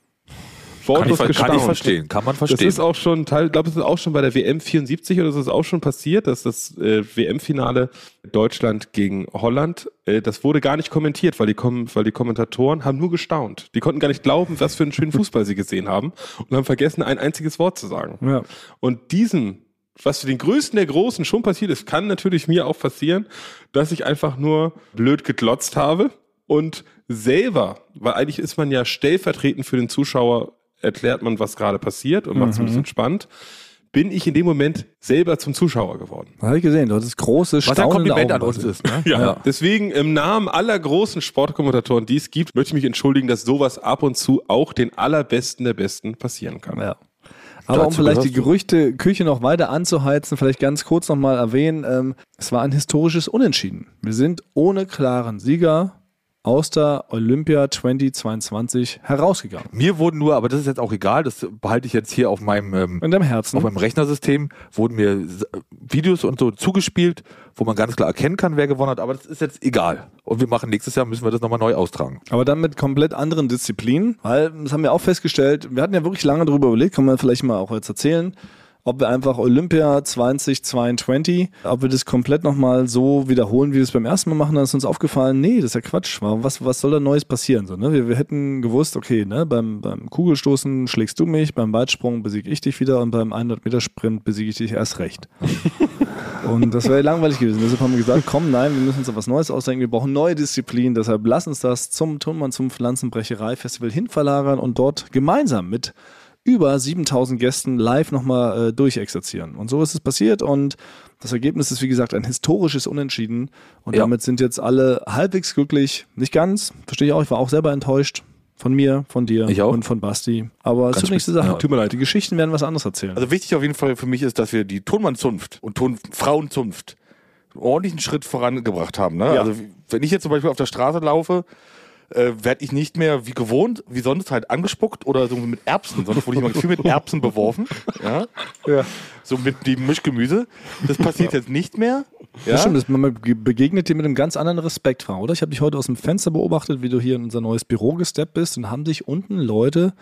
Kann ich, Wortlos ver- kann ich gestaunt. verstehen. Kann man Das verstehen. ist auch schon Teil, ich glaube, es ist auch schon bei der WM 74 oder so ist auch schon passiert, dass das äh, WM-Finale Deutschland gegen Holland, äh, das wurde gar nicht kommentiert, weil die, Kom weil die Kommentatoren haben nur gestaunt. Die konnten gar nicht glauben, was für einen schönen Fußball sie gesehen haben und haben vergessen, ein einziges Wort zu sagen. Ja. Und diesen, was für den Größten der Großen schon passiert ist, kann natürlich mir auch passieren, dass ich einfach nur blöd geglotzt habe und selber, weil eigentlich ist man ja stellvertretend für den Zuschauer, erklärt man, was gerade passiert und macht es ein bisschen spannend, bin ich in dem Moment selber zum Zuschauer geworden. Habe ich gesehen, du hattest große, Was ein Kompliment Augen. an uns ist, ne? Ja. Deswegen im Namen aller großen Sportkommentatoren, die es gibt, möchte ich mich entschuldigen, dass sowas ab und zu auch den allerbesten der Besten passieren kann. Ja. Aber um vielleicht die gehörst du. Gerüchteküche noch weiter anzuheizen, vielleicht ganz kurz nochmal erwähnen, ähm, es war ein historisches Unentschieden. Wir sind ohne klaren Sieger aus der Olympia 2022 herausgegangen. Mir wurden nur, aber das ist jetzt auch egal, das behalte ich jetzt hier auf meinem, ähm, In deinem Herzen. auf meinem Rechnersystem, wurden mir S- Videos und so zugespielt, wo man ganz klar erkennen kann, wer gewonnen hat, aber das ist jetzt egal. Und wir machen nächstes Jahr, müssen wir das nochmal neu austragen. Aber dann mit komplett anderen Disziplinen, weil das haben wir auch festgestellt, wir hatten ja wirklich lange darüber überlegt, kann man vielleicht mal auch jetzt erzählen, ob wir einfach Olympia 2022, ob wir das komplett nochmal so wiederholen, wie wir es beim ersten Mal machen, dann ist uns aufgefallen, nee, das ist ja Quatsch. Was, was soll da Neues passieren? So, ne? wir, wir hätten gewusst, okay, ne, beim, beim Kugelstoßen schlägst du mich, beim Weitsprung besiege ich dich wieder und beim 100-Meter-Sprint besiege ich dich erst recht. Und das wäre langweilig gewesen. Deshalb haben wir gesagt, komm, nein, wir müssen uns auf was Neues ausdenken. Wir brauchen neue Disziplinen. Deshalb lass uns das zum Tonmann zum Pflanzenbrecherei-Festival hinverlagern und dort gemeinsam mit über 7000 Gästen live nochmal äh, durchexerzieren. Und so ist es passiert und Das Ergebnis ist, wie gesagt, ein historisches Unentschieden. Und Ja. damit sind jetzt alle halbwegs glücklich. Nicht ganz, verstehe ich auch. Ich war auch selber enttäuscht. Von mir, von dir und von Basti. Aber es tut nichts zu sagen. Ja. Tut mir leid. Die Geschichten werden was anderes erzählen. Also wichtig auf jeden Fall für mich ist, dass wir die Tonmannzunft und Tonfrauenzunft einen ordentlichen Schritt vorangebracht haben. Ne? Also wie- wenn ich jetzt zum Beispiel auf der Straße laufe, äh, werde ich nicht mehr wie gewohnt, wie sonst halt angespuckt oder so mit Erbsen. Sonst wurde ich immer viel mit Erbsen beworfen. Ja? So mit dem Mischgemüse. Das passiert jetzt nicht mehr. Ja? Das stimmt, man begegnet dir mit einem ganz anderen Respekt, Frank, oder? Ich habe dich heute aus dem Fenster beobachtet, wie du hier in unser neues Büro gesteppt bist und haben dich unten Leute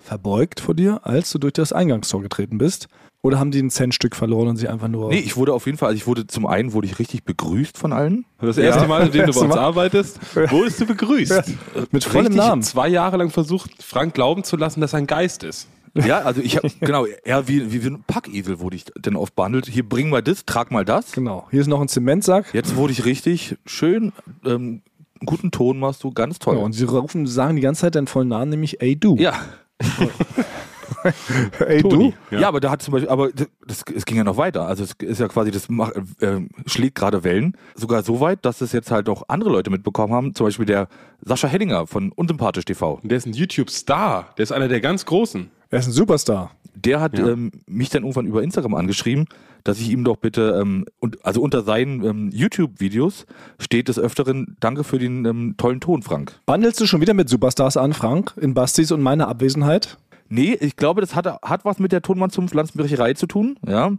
verbeugt vor dir, als du durch das Eingangstor getreten bist? Oder haben die ein Centstück verloren und sie einfach nur... Nee, ich wurde auf jeden Fall, also ich wurde zum einen wurde ich richtig begrüßt von allen. Das erste Mal, in dem du bei uns Mal. arbeitem wurdest du begrüßt. mit vollem Richtig Namen. zwei Jahre lang versucht, Frank glauben zu lassen, dass er ein Geist ist. Ja, also ich habe genau, eher wie, wie, wie ein Packesel wurde ich denn oft behandelt. Hier bring mal das, trag mal das. Genau. Hier ist noch ein Zementsack. Jetzt wurde ich richtig schön, ähm, guten Ton machst du, ganz toll. Ja, und sie rufen, sagen die ganze Zeit deinen vollen Namen, nämlich Ey du. ja, Ey Toni. Ja. aber da hat zum Beispiel, aber das, es ging ja noch weiter. Also es ist ja quasi, das mach, äh, schlägt gerade Wellen. Sogar so weit, dass es jetzt halt auch andere Leute mitbekommen haben. Zum Beispiel der Sascha Henninger von Unsympathisch TV. Und der ist ein YouTube-Star. Der ist einer der ganz Großen. Er ist ein Superstar. Der hat ähm, mich dann irgendwann über Instagram angeschrieben, dass ich ihm doch bitte, ähm, und, also unter seinen ähm, YouTube-Videos steht des Öfteren, danke für den ähm, tollen Ton, Frank. Bandelst du schon wieder mit Superstars an, Frank, in Bastis und meiner Abwesenheit? Nee, ich glaube, das hat, hat was mit der Tonmann zum Pflanzenbrecherei zu tun, ja.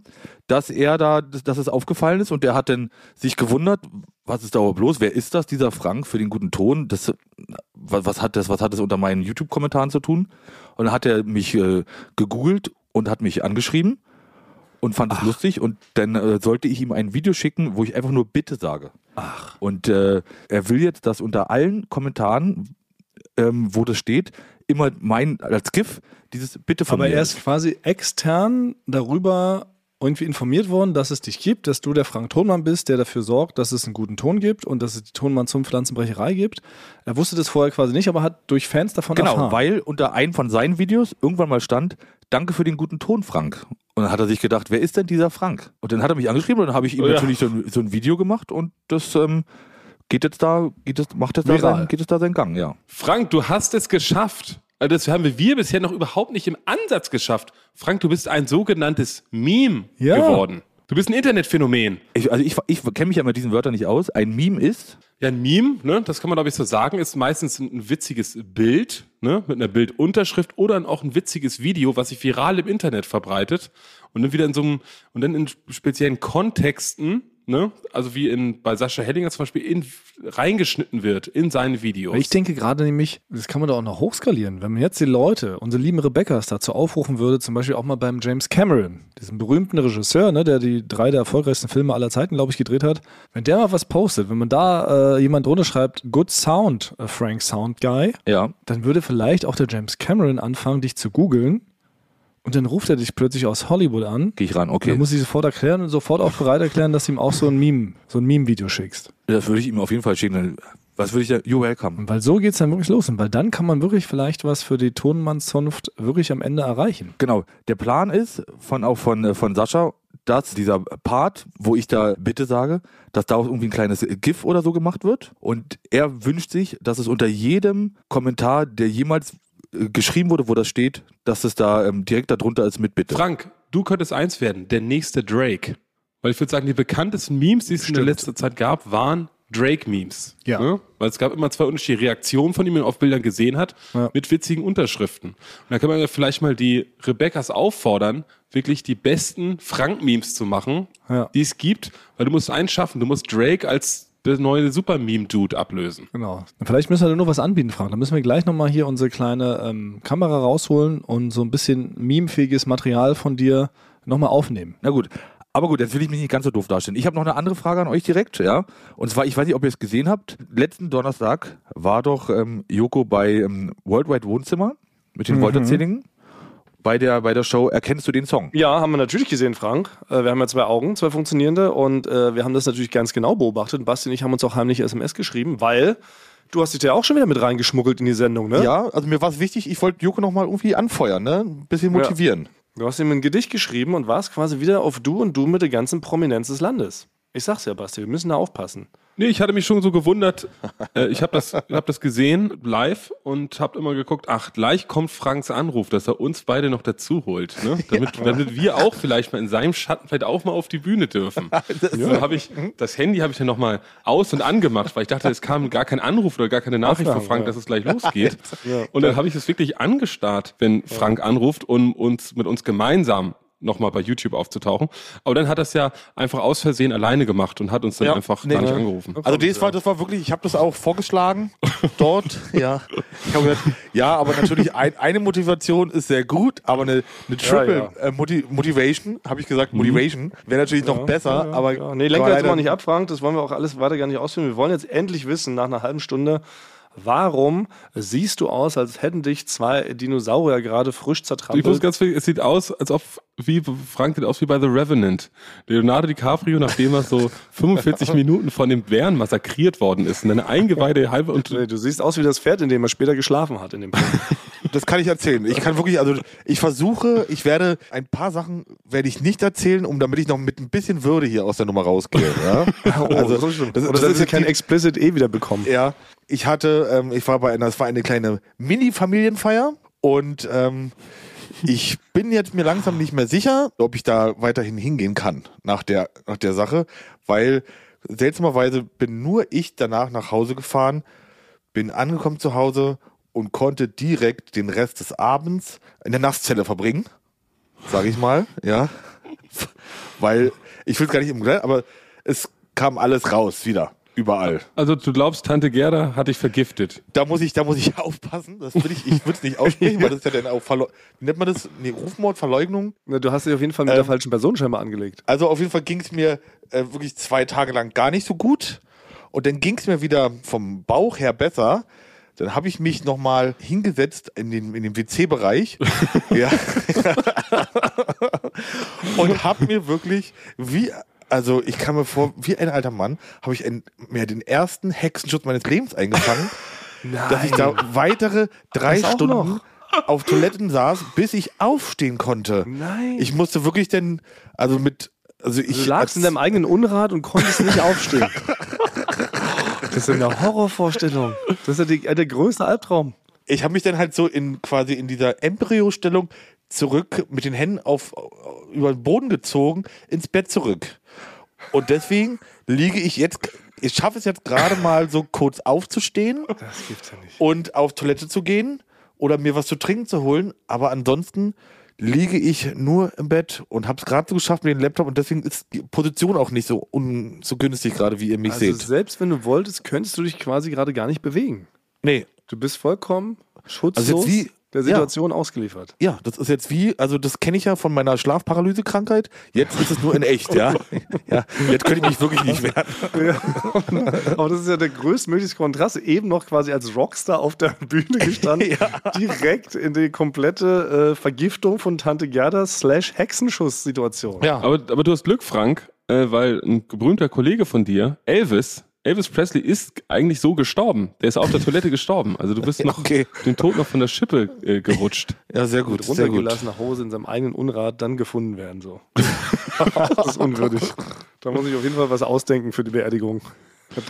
Dass er da, dass, es aufgefallen ist und der hat dann sich gewundert, was ist da überhaupt los? Wer ist das, dieser Frank für den guten Ton? Das, was, was hat das, was hat das unter meinen YouTube-Kommentaren zu tun? Und dann hat er mich äh, gegoogelt und hat mich angeschrieben und fand es lustig und dann äh, sollte ich ihm ein Video schicken, wo ich einfach nur Bitte sage. Ach. Und äh, er will jetzt, dass unter allen Kommentaren, ähm, wo das steht, immer mein, als GIF, dieses Bitte von Aber mir. er ist quasi extern darüber irgendwie informiert worden, dass es dich gibt, dass du der Frank Tonmann bist, der dafür sorgt, dass es einen guten Ton gibt und dass es die Tonmann zum Pflanzenbrecherei gibt. Er wusste das vorher quasi nicht, aber hat durch Fans davon Genau, erfahren. weil unter einem von seinen Videos irgendwann mal stand, danke für den guten Ton, Frank. Und dann hat er sich gedacht, wer ist denn dieser Frank? Und dann hat er mich angeschrieben und dann habe ich ihm Oh ja. natürlich so ein, so ein Video gemacht und das ähm, geht jetzt da, geht es, macht jetzt da sein, geht es da seinen Gang, ja. Frank, du hast es geschafft. Also das haben wir bisher noch überhaupt nicht im Ansatz geschafft. Frank, du bist ein sogenanntes Meme Ja. geworden. Du bist ein Internetphänomen. Ich, also ich, ich kenne mich ja mit diesen Wörtern nicht aus. Ein Meme ist, Ja, ein Meme, ne, das kann man glaube ich so sagen, ist meistens ein, witziges Bild, ne, mit einer Bildunterschrift oder ein- auch ein witziges Video, was sich viral im Internet verbreitet und dann wieder in so einem und dann in speziellen Kontexten, ne, also wie in bei Sascha Hellinger zum Beispiel in, reingeschnitten wird in seine Videos. Ich denke gerade nämlich, das kann man doch auch noch hochskalieren. Wenn man jetzt die Leute, unsere lieben Rebecca's dazu aufrufen würde, zum Beispiel auch mal beim James Cameron, diesem berühmten Regisseur, ne, der die drei der erfolgreichsten Filme aller Zeiten, glaube ich, gedreht hat, wenn der mal was postet, wenn man da äh, jemand drunter schreibt, Good Sound, äh, Frank Sound Guy, ja, dann würde vielleicht auch der James Cameron anfangen, dich zu googeln und dann ruft er dich plötzlich aus Hollywood an. gehe ich ran, Okay. Dann muss ich sofort erklären und sofort auch bereit erklären, dass du ihm auch so ein Meme, so ein Meme-Video schickst. Das würde ich ihm auf jeden Fall schicken. Was würde ich da? You're welcome. Und weil so geht's dann wirklich los. Und weil dann kann man wirklich vielleicht was für die Tonmannszunft wirklich am Ende erreichen. Genau. Der Plan ist von auch von, äh, von Sascha, dass dieser Part, wo ich da bitte sage, dass daraus irgendwie ein kleines GIF oder so gemacht wird. Und er wünscht sich, dass es unter jedem Kommentar, der jemals geschrieben wurde, wo das steht, dass es da ähm, direkt darunter ist mit Bitte. Frank, du könntest eins werden, der nächste Drake. Weil ich würde sagen, die bekanntesten Memes, die es in der letzten Zeit gab, waren Drake-Memes. Ja. Ne? Weil es gab immer zwei unterschiedliche Reaktionen von ihm, die man auf Bildern gesehen hat, Ja. mit witzigen Unterschriften. Und da kann man ja vielleicht mal die Rebecca's auffordern, wirklich die besten Frank-Memes zu machen, Ja. die es gibt, weil du musst eins schaffen, du musst Drake als der neue Super-Meme-Dude ablösen. Genau. Vielleicht müssen wir da nur was anbieten, Frank. Dann müssen wir gleich nochmal hier unsere kleine ähm, Kamera rausholen und so ein bisschen memefähiges Material von dir nochmal aufnehmen. Na gut. Aber gut, jetzt will ich mich nicht ganz so doof darstellen. Ich habe noch eine andere Frage an euch direkt, ja. Und zwar, ich weiß nicht, ob ihr es gesehen habt. Letzten Donnerstag war doch ähm, Joko bei ähm, Worldwide Wohnzimmer mit den Wolterzählingen bei der, bei der Show Erkennst du den Song? Ja, haben wir natürlich gesehen, Frank. Äh, wir haben ja zwei Augen, zwei funktionierende und äh, wir haben das natürlich ganz genau beobachtet. Und Basti und ich haben uns auch heimlich SMS geschrieben, weil du hast dich ja auch schon wieder mit reingeschmuggelt in die Sendung, ne? Ja, also mir war es wichtig, ich wollte Joko nochmal irgendwie anfeuern, ne? Ein bisschen Ja. motivieren. Du hast ihm ein Gedicht geschrieben und warst quasi wieder auf Du und Du mit der ganzen Prominenz des Landes. Ich sag's ja, Basti, wir müssen da aufpassen. Nee, ich hatte mich schon so gewundert. Äh, ich habe das, hab das gesehen live und habe immer geguckt, ach, gleich kommt Franks Anruf, dass er uns beide noch dazu holt. Ne? Damit, damit wir auch vielleicht mal in seinem Schatten vielleicht auch mal auf die Bühne dürfen. So habe ich, das Handy habe ich dann nochmal aus- und angemacht, weil ich dachte, es kam gar kein Anruf oder gar keine Nachricht von Frank, dass es gleich losgeht. Und dann habe ich es wirklich angestarrt, wenn Frank anruft, um uns mit uns gemeinsam nochmal bei YouTube aufzutauchen. Aber dann hat er es ja einfach aus Versehen alleine gemacht und hat uns dann Ja, einfach nee, gar nicht ja. angerufen. Also das war, das war wirklich, ich habe das auch vorgeschlagen dort. ja. Gesagt, ja, aber natürlich ein, eine Motivation ist sehr gut, aber eine, eine Triple Äh, Moti Motivation, habe ich gesagt, Motivation, wäre natürlich noch besser, aber Ja, nee, lenk aber da jetzt mal nicht ab, Frank. Das wollen wir auch alles weiter gar nicht ausführen. Wir wollen jetzt endlich wissen, nach einer halben Stunde, warum siehst du aus, als hätten dich zwei Dinosaurier gerade frisch Ich muss zertrampelt? ganz viel, es sieht aus, als ob, wie Frank sieht aus wie bei The Revenant. Leonardo DiCaprio, nachdem er so 45 Minuten von dem Bären massakriert worden ist und eine Eingeweide halbe und Nee, Du siehst aus wie das Pferd, in dem er später geschlafen hat in dem Film. Das kann ich erzählen. Ich kann wirklich, also ich versuche, ich werde ein paar Sachen werde ich nicht erzählen, um damit ich noch mit ein bisschen Würde hier aus der Nummer rausgehe. Ja? also, so schlimm. das, Oder das dass ist sie jetzt kein Explicit eh wieder bekommen. Ja, ich hatte, ähm, ich war bei einer, es war eine kleine Mini-Familienfeier und ähm, ich bin jetzt mir langsam nicht mehr sicher, ob ich da weiterhin hingehen kann nach der, nach der Sache, weil seltsamerweise bin nur ich danach nach Hause gefahren, bin angekommen zu Hause und konnte direkt den Rest des Abends in der Nasszelle verbringen, sage ich mal, ja, weil ich will es gar nicht im aber es kam alles raus wieder, überall. also du glaubst, Tante Gerda hat dich vergiftet. Da muss ich, da muss ich aufpassen. Das will ich, ich würde es nicht aussprechen, weil das ist ja dann auch Verleu wie nennt man das? Nee, Rufmord, Verleugnung. Na, Du hast dich auf jeden Fall mit Ähm, der falschen Person scheinbar angelegt. Also auf jeden Fall ging es mir äh, wirklich zwei Tage lang gar nicht so gut. Und dann ging es mir wieder vom Bauch her besser. Dann habe ich mich nochmal hingesetzt in den, in den WC-Bereich. ja. und habe mir wirklich, wie, also ich kam mir vor, wie ein alter Mann, habe ich ein, mir den ersten Hexenschuss meines Lebens eingefangen. dass ich da weitere drei Das auch Stunden auf Toiletten saß, bis ich aufstehen konnte. Nein. Ich musste wirklich denn, also mit, also ich. Du lagst in deinem eigenen Unrat und konntest nicht aufstehen. Das ist eine Horrorvorstellung. Das ist ja die, der größte Albtraum. ich habe mich dann halt so in quasi in dieser Embryo-Stellung zurück mit den Händen auf über den Boden gezogen ins Bett zurück. Und deswegen liege ich jetzt, ich schaffe es jetzt gerade mal so kurz aufzustehen Das gibt's ja nicht. und auf Toilette zu gehen oder mir was zu trinken zu holen, aber ansonsten liege ich nur im Bett und habe es gerade so geschafft mit dem Laptop und deswegen ist die Position auch nicht so, un, so günstig gerade, wie ihr mich Also seht. selbst wenn du wolltest, könntest du dich quasi gerade gar nicht bewegen. Nee, Du bist vollkommen schutzlos Also jetzt wie- der Situation ausgeliefert. Ja, das ist jetzt wie, also das kenne ich ja von meiner Schlafparalyse-Krankheit. Jetzt ist es nur in echt, ja. ja. Jetzt könnte ich mich wirklich nicht wehren. Aber das ist ja der größtmögliche Kontrast. Eben noch quasi als Rockstar auf der Bühne gestanden, direkt in die komplette äh, Vergiftung von Tante Gerda slash Hexenschuss-Situation. Ja. Aber, aber du hast Glück, Frank, äh, weil ein berühmter Kollege von dir, Elvis, Elvis Presley ist eigentlich so gestorben. Der ist auf der Toilette gestorben. Also du bist noch okay. den Tod noch von der Schippe äh, gerutscht. Ja, sehr gut, sehr gut. runtergelassen nach Hause in seinem eigenen Unrat dann gefunden werden. So. das ist unwürdig. Da muss ich auf jeden Fall was ausdenken für die Beerdigung.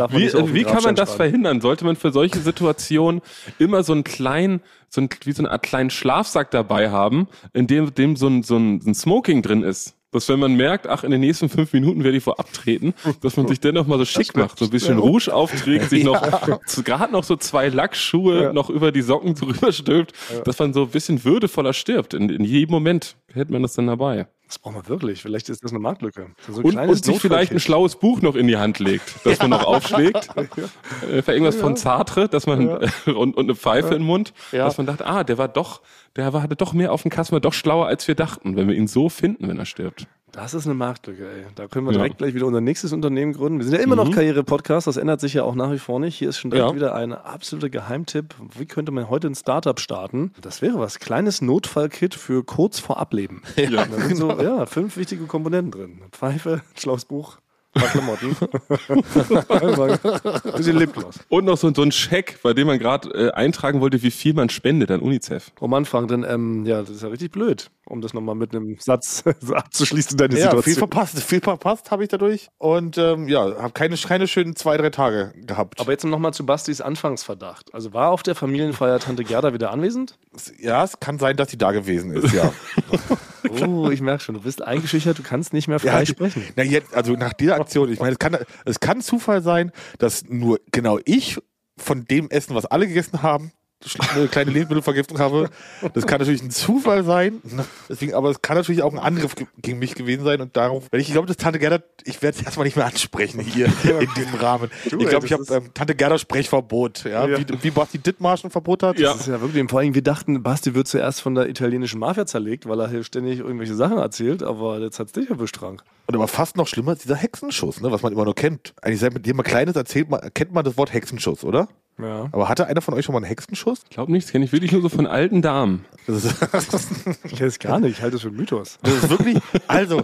Wie, so äh, wie kann man das verhindern? Sollte man für solche Situationen immer so einen kleinen, so ein, wie so eine Art kleinen Schlafsack dabei haben, in dem, dem so, ein, so ein, ein Smoking drin ist? Dass wenn man merkt, ach, in den nächsten fünf Minuten werde ich vor abtreten, dass man sich dennoch mal so schick macht, so ein bisschen Rouge aufträgt, sich noch, so, gerade noch so zwei Lackschuhe noch über die Socken drüber stülpt, dass man so ein bisschen würdevoller stirbt. In, in jedem Moment hätte man das dann dabei. Das braucht man wirklich. Vielleicht ist das eine Marktlücke. So ein Und, und sich vielleicht ein schlaues Buch noch in die Hand legt, das man noch aufschlägt. Äh, vielleicht irgendwas von Sartre, dass man und, und eine Pfeife im Mund, Ja. dass man dachte, ah, der war doch, der war, hatte doch mehr auf dem Kasten, war doch schlauer, als wir dachten, wenn wir ihn so finden, wenn er stirbt. Das ist eine Marktlücke, ey. Da können wir Ja. direkt gleich wieder unser nächstes Unternehmen gründen. Wir sind ja immer noch Karriere-Podcast, das ändert sich ja auch nach wie vor nicht. Hier ist schon direkt Ja. wieder ein absoluter Geheimtipp. Wie könnte man heute ein Startup starten? Das wäre was. Kleines Notfallkit für kurz vor Ableben. Ja. Da sind so ja, fünf wichtige Komponenten drin. Pfeife, schlaues Buch Ein paar Klamotten. Ein bisschen Lipgloss. Und noch so, so ein Scheck, bei dem man gerade äh, eintragen wollte, wie viel man spendet an UNICEF. Oh Mann, Frank, dann, ähm, ja, das ist ja richtig blöd, um das nochmal mit einem Satz so abzuschließen, deine Ja, viel Situation. verpasst, viel verpasst habe ich dadurch. Und ähm, ja, habe keine, keine schönen zwei, drei Tage gehabt. Aber jetzt nochmal zu Bastis Anfangsverdacht. Also war auf der Familienfeier Tante Gerda wieder anwesend? ja, es kann sein, dass sie da gewesen ist, ja. Oh, ich merke schon, du bist eingeschüchtert, du kannst nicht mehr frei Ja, sprechen. Na jetzt, also nach dieser Aktion, ich meine, es kann, es kann Zufall sein, dass nur genau ich von dem Essen, was alle gegessen haben, eine kleine Lebensmittelvergiftung habe. Das kann natürlich ein Zufall sein. Deswegen, aber es kann natürlich auch ein Angriff ge- gegen mich gewesen sein und darauf, wenn ich, ich glaube, das Tante Gerda, ich werde es erstmal nicht mehr ansprechen hier in diesem Rahmen. ich ey, glaube, ich habe ähm, Tante Gerda Sprechverbot, ja, Ja. Wie, wie Basti Dittmarsch ein Verbot hat. Ja. Das ist ja wirklich, vor allem, wir dachten, Basti wird zuerst von der italienischen Mafia zerlegt, weil er hier ständig irgendwelche Sachen erzählt, aber jetzt hat's dich erwischt, Frank. Und aber fast noch schlimmer ist dieser Hexenschuss, ne, was man immer nur kennt. Eigentlich, seit man Kleines erzählt, man, kennt man das Wort Hexenschuss, oder? Ja. Aber hatte einer von euch schon mal einen Hexenschuss? Ich glaube nicht, das kenne ich wirklich nur so von alten Damen. Das ist, Ich kenne es gar nicht, ich halte es für Mythos. das ist wirklich. Also,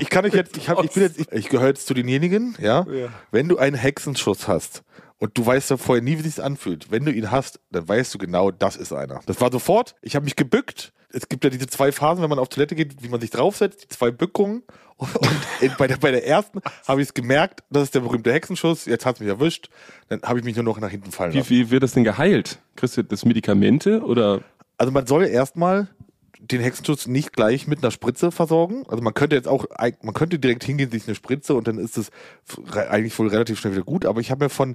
ich kann euch jetzt, ich, hab, ich bin jetzt, ich, ich gehöre jetzt zu denjenigen, ja? Ja. Wenn du einen Hexenschuss hast und du weißt ja vorher nie, wie sich anfühlt, wenn du ihn hast, dann weißt du genau, das ist einer. Das war sofort. Ich habe mich gebückt. Es gibt ja diese zwei Phasen, wenn man auf Toilette geht, wie man sich draufsetzt, die zwei Bückungen. Und bei, der, bei der ersten habe ich es gemerkt, das ist der berühmte Hexenschuss. Jetzt hat es mich erwischt. Dann habe ich mich nur noch nach hinten fallen Wie, lassen. wie wird das denn geheilt? Kriegst du das Medikamente oder Also man soll erstmal den Hexenschuss nicht gleich mit einer Spritze versorgen. Also man könnte jetzt auch, man könnte direkt hingehen, sich eine Spritze und dann ist es eigentlich wohl relativ schnell wieder gut. Aber ich habe mir von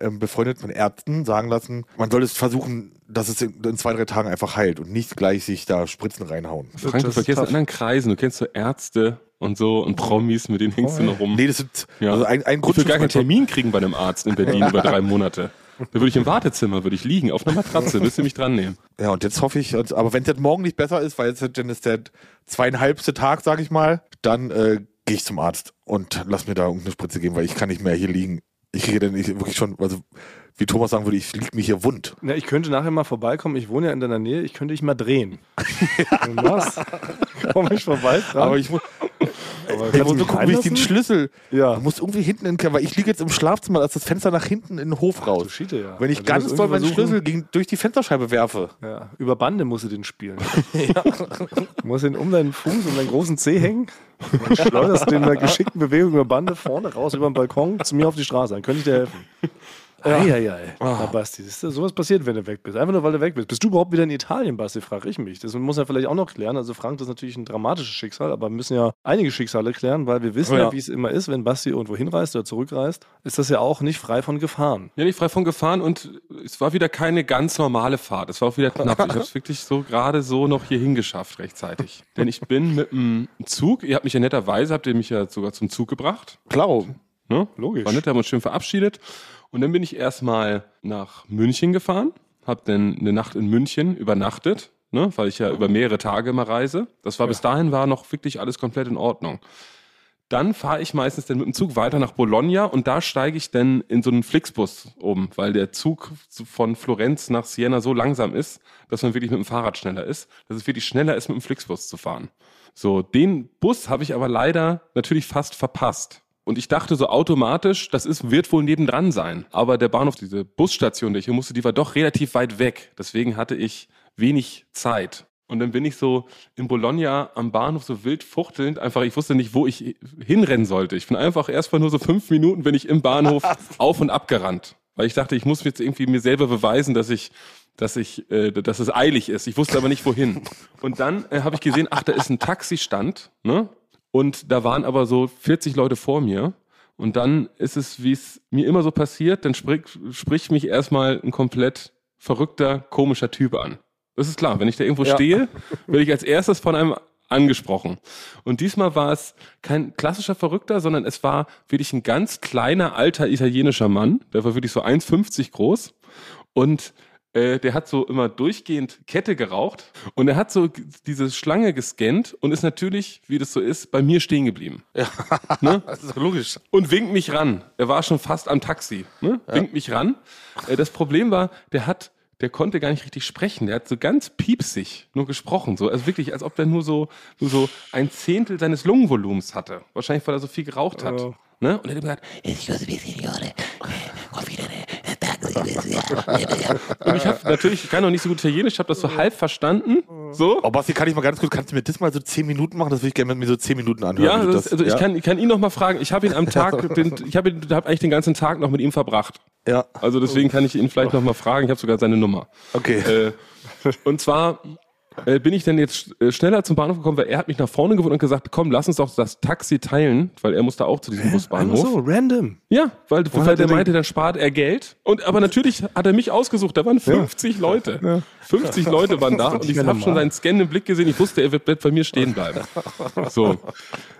ähm, befreundeten Ärzten sagen lassen, man soll es versuchen, dass es in, in zwei, drei Tagen einfach heilt und nicht gleich sich da Spritzen reinhauen. Frank, du ist in anderen Kreisen, du kennst so Ärzte und so und Promis, mit denen hängst du noch rum. Nee, das sind Ja. also ein, ein Ich will gar keinen. Termin kriegen bei einem Arzt in Berlin über drei Monate. Da würde ich im Wartezimmer, würde ich liegen, auf einer Matratze, müsst ihr mich dran nehmen. Ja, und jetzt hoffe ich, aber wenn es jetzt morgen nicht besser ist, weil jetzt dann ist der zweieinhalbste Tag, sag ich mal, dann äh, gehe ich zum Arzt und lass mir da irgendeine Spritze geben, weil ich kann nicht mehr hier liegen. Ich kriege dann nicht wirklich schon, also wie Thomas sagen würde, ich liege mir hier wund. Na, ich könnte nachher mal vorbeikommen, ich wohne ja in deiner Nähe, ich könnte dich mal drehen. Machst, komm ich vorbei. Frank. Aber ich muss, Aber ich muss du nur gucken, wie ich den? Schlüssel. Ja. Du musst irgendwie hinten in den Keller, weil ich liege jetzt im Schlafzimmer, als das Fenster nach hinten in den Hof raus. Schiete, ja. Wenn ich Also ganz doll meinen Schlüssel gegen, durch die Fensterscheibe werfe. Ja, über Bande musst du den spielen. Du musst ihn um deinen Fuß, um deinen großen Zeh hängen. Und schleuderst den mit einer geschickten Bewegung über Bande vorne raus über den Balkon zu mir auf die Straße. Dann könnte ich dir helfen. Eieiei. Na, Basti, siehst du, sowas passiert, wenn du weg bist. Einfach nur, weil du weg bist. Bist du überhaupt wieder in Italien, Basti, frage ich mich. Das muss er vielleicht auch noch klären. Also Frank, das ist natürlich ein dramatisches Schicksal, aber wir müssen ja einige Schicksale klären, weil wir wissen Oh ja, ja. wie es immer ist, wenn Basti irgendwo hinreist oder zurückreist, ist das ja auch nicht frei von Gefahren. Ja, nicht frei von Gefahren und es war wieder keine ganz normale Fahrt. Es war auch wieder knapp. Ich habe es wirklich so gerade so noch hier hingeschafft rechtzeitig. Denn ich bin mit dem Zug, ihr habt mich ja netterweise, habt ihr mich ja sogar zum Zug gebracht. Klar. Ne? Logisch. War nett, haben uns schön verabschiedet. Und dann bin ich erstmal nach München gefahren, habe dann eine Nacht in München übernachtet, ne? weil ich ja über mehrere Tage immer reise. Das war bis dahin war noch wirklich alles komplett in Ordnung. Dann fahre ich meistens dann mit dem Zug weiter nach Bologna und da steige ich dann in so einen Flixbus um, weil der Zug von Florenz nach Siena so langsam ist, dass man wirklich mit dem Fahrrad schneller ist, dass es wirklich schneller ist, mit dem Flixbus zu fahren. So, den Bus habe ich aber leider natürlich fast verpasst. Und ich dachte so automatisch, das ist, wird wohl nebendran sein. Aber der Bahnhof, diese Busstation, die ich hier musste, die war doch relativ weit weg. Deswegen hatte ich wenig Zeit. Und dann bin ich so in Bologna am Bahnhof so wild fuchtelnd, einfach, ich wusste nicht, wo ich hinrennen sollte. Ich bin einfach erst mal nur so fünf Minuten, bin ich im Bahnhof auf und ab gerannt. Weil ich dachte, ich muss jetzt irgendwie mir selber beweisen, dass ich, dass ich, äh, dass es eilig ist. Ich wusste aber nicht wohin. Und dann äh, habe ich gesehen, ach, da ist ein Taxistand, ne? Und da waren aber so 40 Leute vor mir. Und dann ist es, wie es mir immer so passiert, dann spricht, spricht mich erstmal ein komplett verrückter, komischer Typ an. Das ist klar, wenn ich da irgendwo stehe, werde ich als erstes von einem angesprochen. Und diesmal war es kein klassischer Verrückter, sondern es war wirklich ein ganz kleiner, alter italienischer Mann. Der war wirklich so 1,50 groß. Und äh, der hat so immer durchgehend Kette geraucht. Und er hat so diese Schlange gescannt und ist natürlich, wie das so ist, bei mir stehen geblieben. Das ist logisch. Und winkt mich ran. Er war schon fast am Taxi. Ne? Winkt mich ran. Äh, das Problem war, der hat, der konnte gar nicht richtig sprechen. Der hat so ganz piepsig nur gesprochen. So, also wirklich, als ob der nur so, nur so ein Zehntel seines Lungenvolumens hatte. Wahrscheinlich, weil er so viel geraucht hat. Ne? Und er hat immer gesagt, und ich habe natürlich, ich kann noch nicht so gut Italienisch, habe das so halb verstanden. So. Oh, Basti, kann ich mal ganz kurz, kannst du mir das mal so zehn Minuten machen? Das würde ich gerne mit mir so zehn Minuten anhören. Ja, du das, also ich, ja? kann, ich kann ihn noch mal fragen. Ich habe ihn am Tag, den, ich habe hab eigentlich den ganzen Tag noch mit ihm verbracht. Ja, Also deswegen kann ich ihn vielleicht noch mal fragen. Ich habe sogar seine Nummer. okay. Äh, und zwar äh, bin ich dann jetzt äh, schneller zum Bahnhof gekommen, weil er hat mich nach vorne gewohnt und gesagt, komm, lass uns doch das Taxi teilen, weil er musste auch zu diesem Einfach Busbahnhof. so, random. Ja, weil, weil der er meinte, dann spart er Geld. Und aber natürlich hat er mich ausgesucht. Da waren 50 Leute. 50 Leute waren da und ich habe schon seinen scannenden Blick gesehen. Ich wusste, er wird bei mir stehen bleiben. So.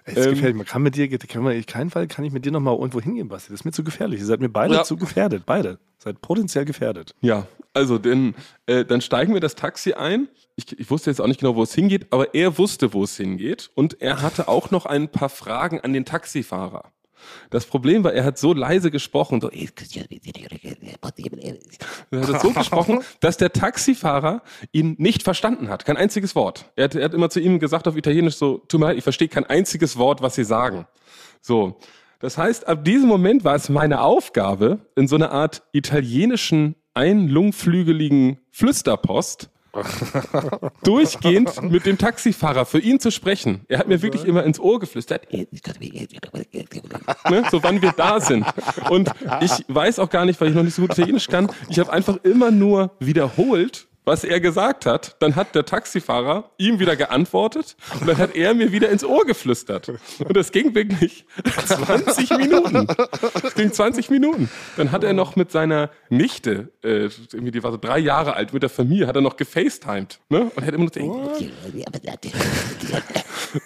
Ey, Das Ähm, gefällt mir. Kann mit dir, kann man, in keinem Fall kann ich mit dir noch mal irgendwo hingehen, Basti. Das ist mir zu gefährlich. Ihr seid mir beide Ja. zu gefährdet. Beide. Seid potenziell gefährdet. Ja, also denn, äh, dann steigen wir das Taxi ein. Ich, ich wusste jetzt auch nicht genau, wo es hingeht, aber er wusste, wo es hingeht. Und er hatte auch noch ein paar Fragen an den Taxifahrer. Das Problem war, er hat so leise gesprochen, so, er hat so gesprochen, dass der Taxifahrer ihn nicht verstanden hat. Kein einziges Wort. Er hat, er hat immer zu ihm gesagt auf Italienisch so, tut mir leid, ich verstehe kein einziges Wort, was Sie sagen. So. Das heißt, ab diesem Moment war es meine Aufgabe, in so einer Art italienischen, einlungflügeligen Flüsterpost durchgehend mit dem Taxifahrer für ihn zu sprechen. Er hat mir wirklich immer ins Ohr geflüstert, ne, so wann wir da sind. Und ich weiß auch gar nicht, weil ich noch nicht so gut Italienisch kann, ich habe einfach immer nur wiederholt, was er gesagt hat. Dann hat der Taxifahrer ihm wieder geantwortet und dann hat er mir wieder ins Ohr geflüstert. Und das ging wirklich 20 Minuten. Das ging 20 Minuten. Dann hat er noch mit seiner Nichte, äh, irgendwie, die war so drei Jahre alt, mit der Familie, hat er noch gefacetimed. Ne? Und hat immer nur so,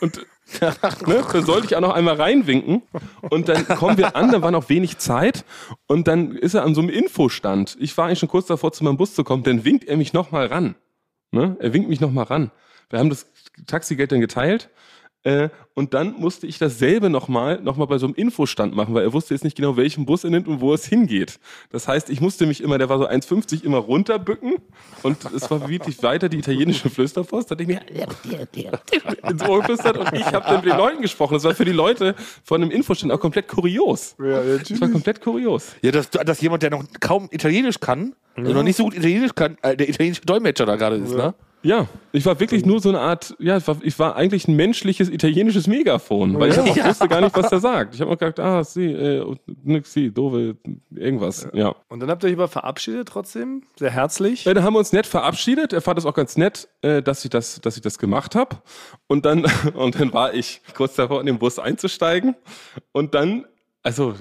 und ne, da sollte ich auch noch einmal reinwinken. Und dann kommen wir an, da war noch wenig Zeit. Und dann ist er an so einem Infostand. Ich war eigentlich schon kurz davor, zu meinem Bus zu kommen. Dann winkt er mich noch mal ran. Ne? Er winkt mich noch mal ran. Wir haben das Taxigeld dann geteilt. Äh, und dann musste ich dasselbe nochmal noch mal bei so einem Infostand machen, weil er wusste jetzt nicht genau, welchen Bus er nimmt und wo es hingeht. Das heißt, ich musste mich immer, der war so 1,50, immer runterbücken. Und es war wirklich weiter die italienische Flüsterpost. Da hatte ich mir ins Ohr geflüstert und ich habe dann mit den Leuten gesprochen. Das war für die Leute von dem Infostand auch komplett kurios. das war komplett kurios. Ja, dass, dass jemand, der noch kaum Italienisch kann, also noch nicht so gut Italienisch kann, äh, der italienische Dolmetscher da gerade ist, ne? Ja, ich war wirklich nur so eine Art, ja, ich war, ich war eigentlich ein menschliches italienisches Megafon, weil ich auch wusste gar nicht, was der sagt. Ich habe auch gedacht, ah, sie, äh, nix, sie, doofe, irgendwas, ja. Und dann habt ihr euch aber verabschiedet trotzdem. Sehr herzlich. Ja, dann haben wir uns nett verabschiedet. Er fand es auch ganz nett, äh, dass ich das, dass ich das gemacht habe. Und dann, und dann war ich kurz davor, in den Bus einzusteigen. Und dann, also,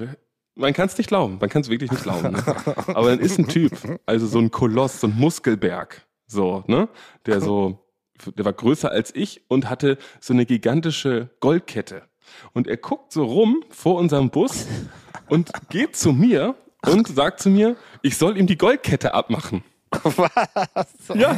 man kann es nicht glauben. Man kann es wirklich nicht glauben. Ne? Aber dann ist ein Typ, also so ein Koloss, so ein Muskelberg, so, ne, der so, der war größer als ich und hatte so eine gigantische Goldkette. Und er guckt so rum vor unserem Bus und geht zu mir und sagt zu mir, ich soll ihm die Goldkette abmachen. Ja.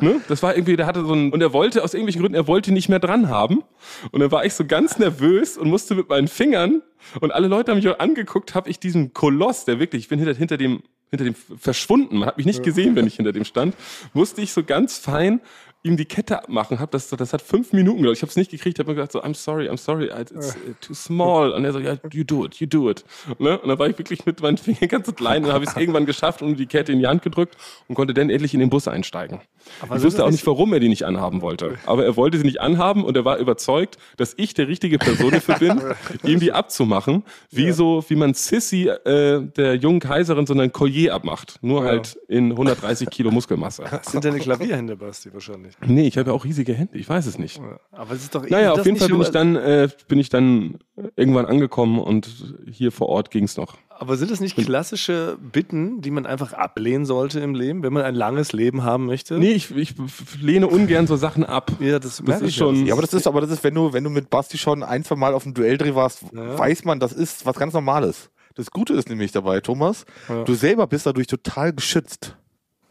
Ne? Das war irgendwie, der hatte so ein, und er wollte aus irgendwelchen Gründen, er wollte nicht mehr dran haben. Und dann war ich so ganz nervös und musste mit meinen Fingern, und alle Leute haben mich auch angeguckt, habe ich diesen Koloss, der wirklich, ich bin hinter, hinter dem, hinter dem verschwunden, man hat mich nicht gesehen, wenn ich hinter dem stand, musste ich so ganz fein ihm die Kette abmachen, hab das, das hat fünf Minuten gedauert. Ich habe es nicht gekriegt, habe mir gesagt so, I'm sorry, I'm sorry, it's uh, too small. Und er so, ja, you do it, you do it. Ne? Und dann war ich wirklich mit meinen Fingern ganz klein und dann habe ich es irgendwann geschafft und die Kette in die Hand gedrückt und konnte dann endlich in den Bus einsteigen. ich wusste auch nicht, warum er die nicht anhaben wollte. Aber er wollte sie nicht anhaben und er war überzeugt, dass ich der richtige Person dafür bin, ihm die abzumachen. Wie so, wie man Sissy äh, der jungen Kaiserin so ein Collier abmacht. Nur halt in 130 Kilo Muskelmasse. Das sind deine Klavierhände, Basti, wahrscheinlich. Nee, ich habe ja auch riesige Hände, ich weiß es nicht. Aber es ist doch Naja, auf das jeden nicht Fall bin ich dann, äh, bin ich dann irgendwann angekommen und hier vor Ort ging's noch. Aber sind das nicht klassische Bitten, die man einfach ablehnen sollte im Leben, wenn man ein langes Leben haben möchte? Nee, ich, ich lehne ungern so Sachen ab. Ja, das, merke ist ich schon- Ja, aber das ist, aber das ist, wenn du, wenn du mit Basti schon ein, zwei Mal auf dem Duelldreh warst, weiß man, das ist was ganz Normales. Das Gute ist nämlich dabei, Thomas, du selber bist dadurch total geschützt.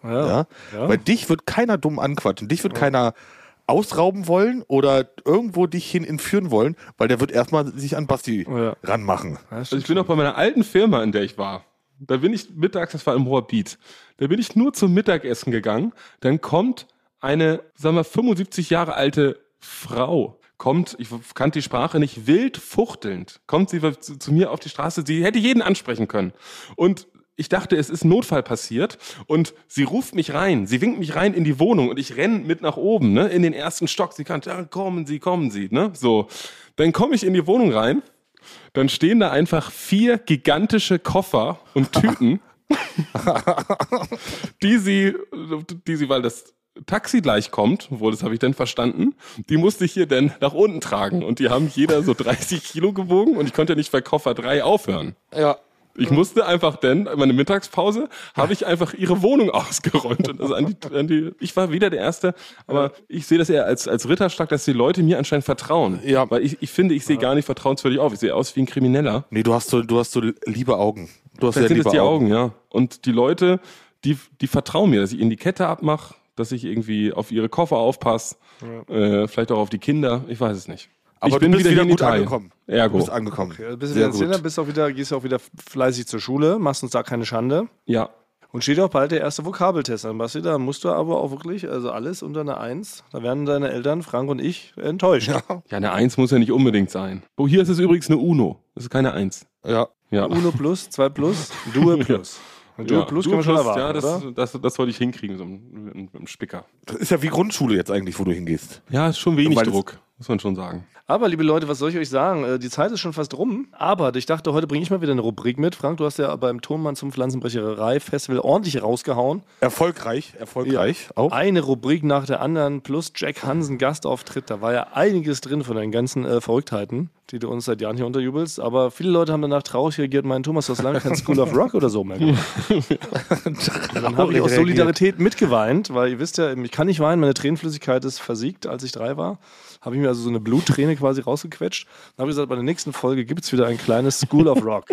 Ja. Ja? Weil dich wird keiner dumm anquatschen, dich wird keiner ausrauben wollen oder irgendwo dich hin entführen wollen, weil der wird erstmal sich an Basti Ja. ranmachen. Also ich bin auch bei meiner alten Firma, in der ich war. Da bin ich mittags, das war im Moabit, da bin ich nur zum Mittagessen gegangen. Dann kommt eine, sagen wir, 75 Jahre alte Frau, kommt, ich kannte die Sprache nicht, wild fuchtelnd, kommt sie zu, zu mir auf die Straße, sie hätte jeden ansprechen können. Und ich dachte, es ist ein Notfall passiert und sie ruft mich rein, sie winkt mich rein in die Wohnung und ich renn mit nach oben, ne, in den ersten Stock. Sie kann, ja, kommen Sie, kommen Sie, ne, so. Dann komme ich in die Wohnung rein, dann stehen da einfach vier gigantische Koffer und Tüten, die sie, die sie, weil das Taxi gleich kommt, wohl, das habe ich dann verstanden, die musste ich hier dann nach unten tragen und die haben jeder so 30 Kilo gewogen und ich konnte ja nicht bei Koffer drei aufhören. Ja. Ich musste einfach dann, meine Mittagspause, habe ich einfach ihre Wohnung ausgeräumt. Und also an die, an die, ich war wieder der Erste, aber ich sehe das eher als, als Ritterschlag, dass die Leute mir anscheinend vertrauen. Ja. Weil ich, ich finde, ich sehe gar nicht vertrauenswürdig auf. Ich sehe aus wie ein Krimineller. Nee, du hast so, du hast so liebe Augen. Du hast Vielleicht sehr sind es liebe die Augen, ja. Und die Leute, die, die vertrauen mir, dass ich ihnen die Kette abmache, dass ich irgendwie auf ihre Koffer aufpasse, äh, vielleicht auch auf die Kinder, ich weiß es nicht. Aber ich du bist wieder in gut Italien. angekommen. Ergo. Du bist angekommen. Ja, bist du Sehr wieder Sinner, gut. bist auch wieder, gehst auch wieder fleißig zur Schule, machst uns da keine Schande. Ja. Und steht auch bald der erste Vokabeltest an, Basti. Da musst du aber auch wirklich, also alles unter einer Eins. Da werden deine Eltern, Frank und ich, enttäuscht. Ja. Ja, eine Eins muss ja nicht unbedingt sein. Oh, hier ist es übrigens eine Uno. Das ist keine Eins. Ja. Ja. Uno plus, zwei plus, Due plus. Due Ja, plus du können wir schon plus, erwarten, Ja, das, oder? das, das wollte ich hinkriegen, so mit, mit einem Spicker. Das ist ja wie Grundschule jetzt eigentlich, wo du hingehst. Ja, ist schon wenig Druck, muss man schon sagen. Aber, liebe Leute, was soll ich euch sagen? Äh, Die Zeit ist schon fast rum. Aber ich dachte, heute bringe ich mal wieder eine Rubrik mit. Frank, du hast ja beim Tonmann zum Pflanzenbrecherei-Festival ordentlich rausgehauen. Erfolgreich, erfolgreich. Auch. Eine Rubrik nach der anderen plus Jack Hansen Gastauftritt. Da war ja einiges drin von deinen ganzen äh, Verrücktheiten, die du uns seit Jahren hier unterjubelst. Aber viele Leute haben danach traurig reagiert und meinen, Thomas, du hast lange kein School of Rock oder so mehr gemacht. Dann habe ich aus Solidarität mitgeweint, weil ihr wisst ja, ich kann nicht weinen, meine Tränenflüssigkeit ist versiegt, als ich drei war. Habe ich mir also so eine Blutträne quasi rausgequetscht. Dann habe ich gesagt, bei der nächsten Folge gibt es wieder ein kleines School of Rock.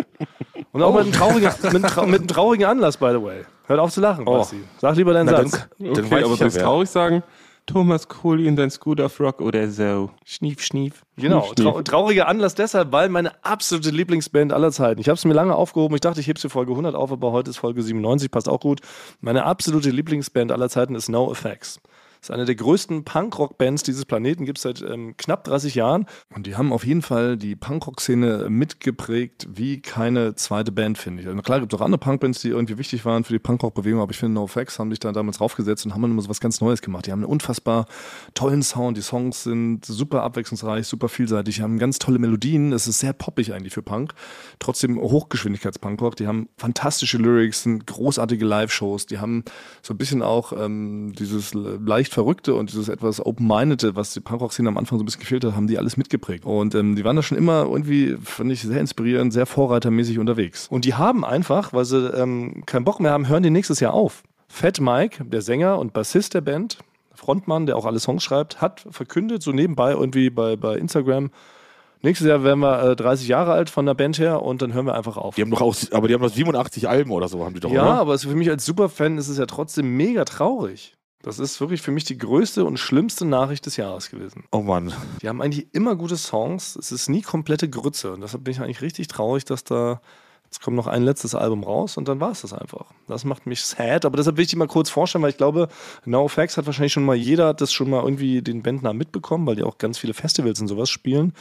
Und auch mit, einem traurigen, mit, einem trau- mit einem traurigen Anlass, by the way. Hört auf zu lachen, Basti. Sag lieber deinen Na, dann, Satz. dann Okay, weiß aber ich ja, traurig sagen? Thomas Kohli in dein Scooter of Rock oder so. Schnief, schnief. Genau, trau trauriger Anlass deshalb, weil meine absolute Lieblingsband aller Zeiten. Ich habe es mir lange aufgehoben. Ich dachte, ich hebe sie Folge 100 auf, aber heute ist Folge 97, passt auch gut. Meine absolute Lieblingsband aller Zeiten ist No Effects. Das ist eine der größten Punkrock-Bands dieses Planeten, gibt es seit ähm, knapp 30 Jahren. Und die haben auf jeden Fall die Punkrock-Szene mitgeprägt wie keine zweite Band, finde ich. Also klar gibt es auch andere Punkbands, die irgendwie wichtig waren für die Punkrock-Bewegung, aber ich finde, NoFX haben sich da damals raufgesetzt und haben dann immer so was ganz Neues gemacht. Die haben einen unfassbar tollen Sound, die Songs sind super abwechslungsreich, super vielseitig, die haben ganz tolle Melodien, es ist sehr poppig eigentlich für Punk. Trotzdem Hochgeschwindigkeits-Punkrock, die haben fantastische Lyrics, sind großartige Live-Shows, die haben so ein bisschen auch ähm, dieses leicht Verrückte und dieses etwas Open-Minded, was die Punkrock-Szene am Anfang so ein bisschen gefehlt hat, haben die alles mitgeprägt. Und ähm, die waren da schon immer irgendwie, fand ich, sehr inspirierend, sehr vorreitermäßig unterwegs. Und die haben einfach, weil sie ähm, keinen Bock mehr haben, hören die nächstes Jahr auf. Fat Mike, der Sänger und Bassist der Band, Frontmann, der auch alle Songs schreibt, hat verkündet, so nebenbei irgendwie bei, bei Instagram, nächstes Jahr werden wir äh, 30 Jahre alt von der Band her und dann hören wir einfach auf. Die haben doch auch, aber die haben noch 87 Alben oder so, haben die doch, Ja, oder? aber für mich als Superfan ist es ja trotzdem mega traurig. Das ist wirklich für mich die größte und schlimmste Nachricht des Jahres gewesen. Oh Mann. Die haben eigentlich immer gute Songs. Es ist nie komplette Grütze. Und deshalb bin ich eigentlich richtig traurig, dass da. Jetzt kommt noch ein letztes Album raus und dann war es das einfach. Das macht mich sad, aber deshalb will ich die mal kurz vorstellen, weil ich glaube, No Facts hat wahrscheinlich schon mal jeder das schon mal irgendwie den Bandnamen mitbekommen, weil die auch ganz viele Festivals und sowas spielen.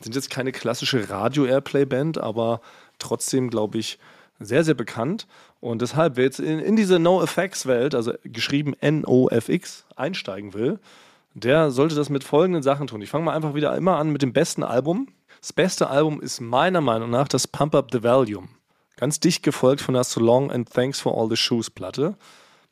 Sind jetzt keine klassische Radio-Airplay-Band, aber trotzdem, glaube ich, sehr, sehr bekannt. Und deshalb, wer jetzt in, in diese No-Effects-Welt, also geschrieben N-O-F-X, einsteigen will, der sollte das mit folgenden Sachen tun. Ich fange mal einfach wieder immer an mit dem besten Album. Das beste Album ist meiner Meinung nach das Pump Up the Volume. Ganz dicht gefolgt von der So Long and Thanks for All the Shoes Platte.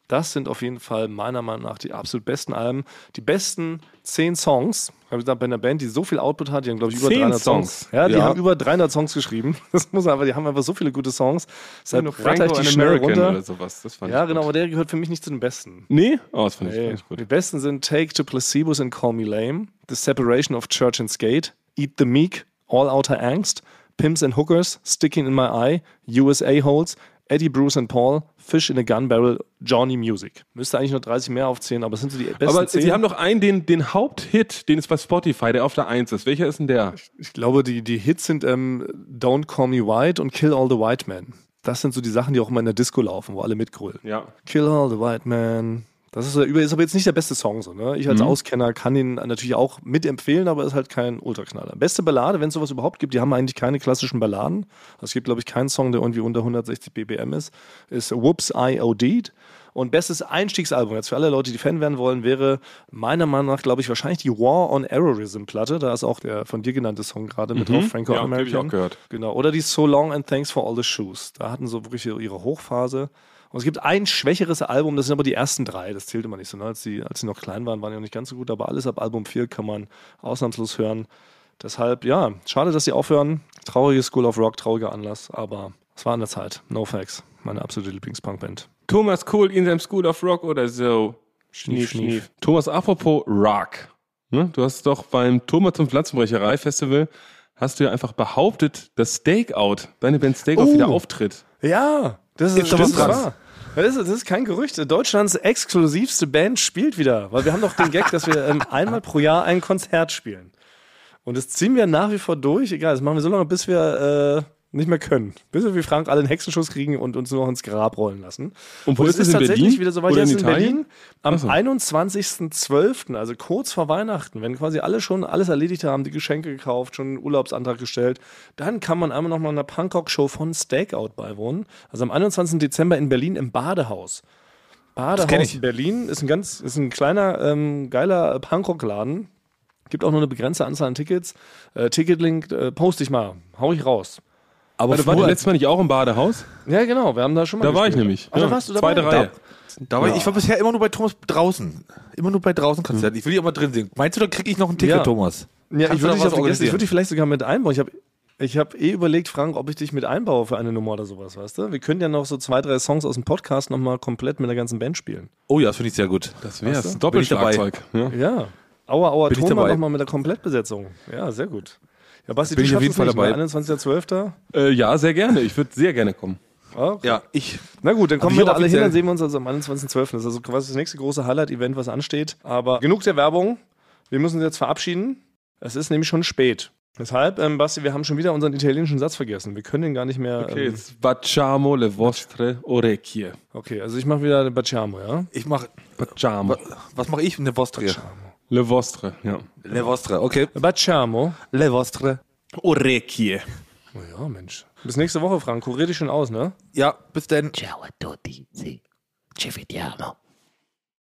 Das sind auf jeden Fall meiner Meinung nach die absolut besten Alben. Die besten zehn Songs. Ich habe gesagt, bei einer Band, die so viel Output hat, die haben, glaube ich, über Zehn 300 Songs. Songs? Ja, die Ja. haben über 300 Songs geschrieben. Das muss aber, die haben einfach so viele gute Songs. Deshalb ratter ich die schnell runter. oder sowas. Das fand Ja, ich genau, gut. aber der gehört für mich nicht zu den besten. Nee? Oh, das fand ich, Nee. fand ich gut. Die besten sind Take to Placebos and Call Me Lame, The Separation of Church and Skate, Eat the Meek, All Outer Angst, Pimps and Hookers, Sticking in My Eye, USA Holes, Eddie Bruce and Paul, Fish in a Gun Barrel, Johnny Music. Müsste eigentlich noch 30 mehr aufzählen, aber es sind so die besten Aber 10. sie haben doch einen, den, den Haupthit, den ist bei Spotify, der auf der Eins ist. Welcher ist denn der? ich glaube, die, die Hits sind ähm, Don't Call Me White und Kill All the White Men. Das sind so die Sachen, die auch immer in der Disco laufen, wo alle mitgrölen. Ja. Kill All the White Men. Das ist, so- ist aber jetzt nicht der beste Song. So, ne? Ich als Mhm. Auskenner kann ihn natürlich auch mitempfehlen, aber ist halt kein Ultraknaller. Beste Ballade, wenn es sowas überhaupt gibt, die haben eigentlich keine klassischen Balladen. Also es gibt, glaube ich, keinen Song, der irgendwie unter 160 BBM ist. Ist Whoops, I OD'd. Und bestes Einstiegsalbum, jetzt für alle Leute, die Fan werden wollen, wäre meiner Meinung nach, glaube ich, wahrscheinlich die War on Errorism Platte. Da ist auch der von dir genannte Song gerade mit drauf, Franco Mhm. Ja, hab ich American. auch gehört. Genau. Oder die So Long and Thanks for All the Shoes. Da hatten so wirklich ihre Hochphase. Und es gibt ein schwächeres Album, das sind aber die ersten drei. Das zählt immer nicht so. Ne? Als, die, als sie noch klein waren, waren die noch nicht ganz so gut. Aber alles ab Album 4 kann man ausnahmslos hören. Deshalb, ja, schade, dass sie aufhören. Traurige School of Rock, trauriger Anlass. Aber es war an der Zeit. No Facts. Meine absolute Lieblingspunkband. Thomas Kohl in seinem School of Rock oder so. Schnief, schnief. Thomas, apropos Rock. Ne? Du hast doch beim Thomas zum Pflanzenbrecherei Festival hast du ja einfach behauptet, dass Stakeout, deine Band Stakeout Oh. wieder auftritt. Ja, das ist, Ist da das was ist dran? wahr. Das ist, das ist kein Gerücht. Deutschlands exklusivste Band spielt wieder. Weil wir haben doch den Gag, dass wir ähm, einmal pro Jahr ein Konzert spielen. Und das ziehen wir nach wie vor durch. Egal, das machen wir so lange, bis wir äh, nicht mehr können. Bis wir wie Frank alle einen Hexenschuss kriegen und uns nur noch ins Grab rollen lassen. Und wo Und ist es ist in tatsächlich Berlin? wieder so weit Oder jetzt in in? Berlin am so. 21.12., also kurz vor Weihnachten, wenn quasi alle schon alles erledigt haben, die Geschenke gekauft, schon einen Urlaubsantrag gestellt, dann kann man einmal nochmal einer Punkrock-Show von Stakeout beiwohnen. Also am 21. Dezember in Berlin im Badehaus. Badehaus ich. in Berlin ist ein ganz, ist ein kleiner, ähm, geiler Punkrock-Laden. Gibt auch nur eine begrenzte Anzahl an Tickets. Äh, Ticketlink äh, poste ich mal, hau ich raus. Aber Warte, warte, früher- letztes Mal nicht auch im Badehaus? Ja, genau, wir haben da schon mal Da war ich gespielt. nämlich. Ach, da Ja, warst du dabei? Zweite Reihe. Da war, Ich war bisher immer nur bei Thomas draußen. Immer nur bei draußen Konzerten. Ich will die auch mal drin sehen. Meinst du, da kriege ich noch ein Ticket, Ja. Thomas? Ja, Kannst ich da würde dich, ja ich würde dich vielleicht sogar mit einbauen. Ich habe ich hab eh überlegt, Frank, ob ich dich mit einbaue für eine Nummer oder sowas, weißt du? Wir können ja noch so zwei, drei Songs aus dem Podcast nochmal komplett mit der ganzen Band spielen. Oh ja, das finde ich sehr gut. Das. Weißt du? Doppelschlagzeug. Ja. Ja. Aua, aua, dabei. nochmal mit der Komplettbesetzung. Ja, sehr gut. Ja, Basti, Bin du ich auf jeden Fall dabei. ne? 21.12. Äh, ja, sehr gerne. Ich würde sehr gerne kommen. Ah, Ja, ich. Na gut, dann kommen wir da alle hin, dann sehen wir uns also am 21.12. Das ist also quasi das nächste große Highlight-Event, was ansteht. Aber genug der Werbung. Wir müssen uns jetzt verabschieden. Es ist nämlich schon spät. Deshalb, ähm, Basti, wir haben schon wieder unseren italienischen Satz vergessen. Wir können den gar nicht mehr. Okay, ähm, jetzt facciamo le vostre orecchie. okay also ich mache wieder den Baciamo, ja? Ich mache. Facciamo. Was mache ich? Ne Vostre. Le vostre, ja. Le Vostre, okay. Baciamo. Le Vostre. Orecchie. Oh ja, Mensch. Bis nächste Woche, Frank. Kurier dich schon aus, ne? Ja, bis denn. Ciao a tutti. Ci vediamo.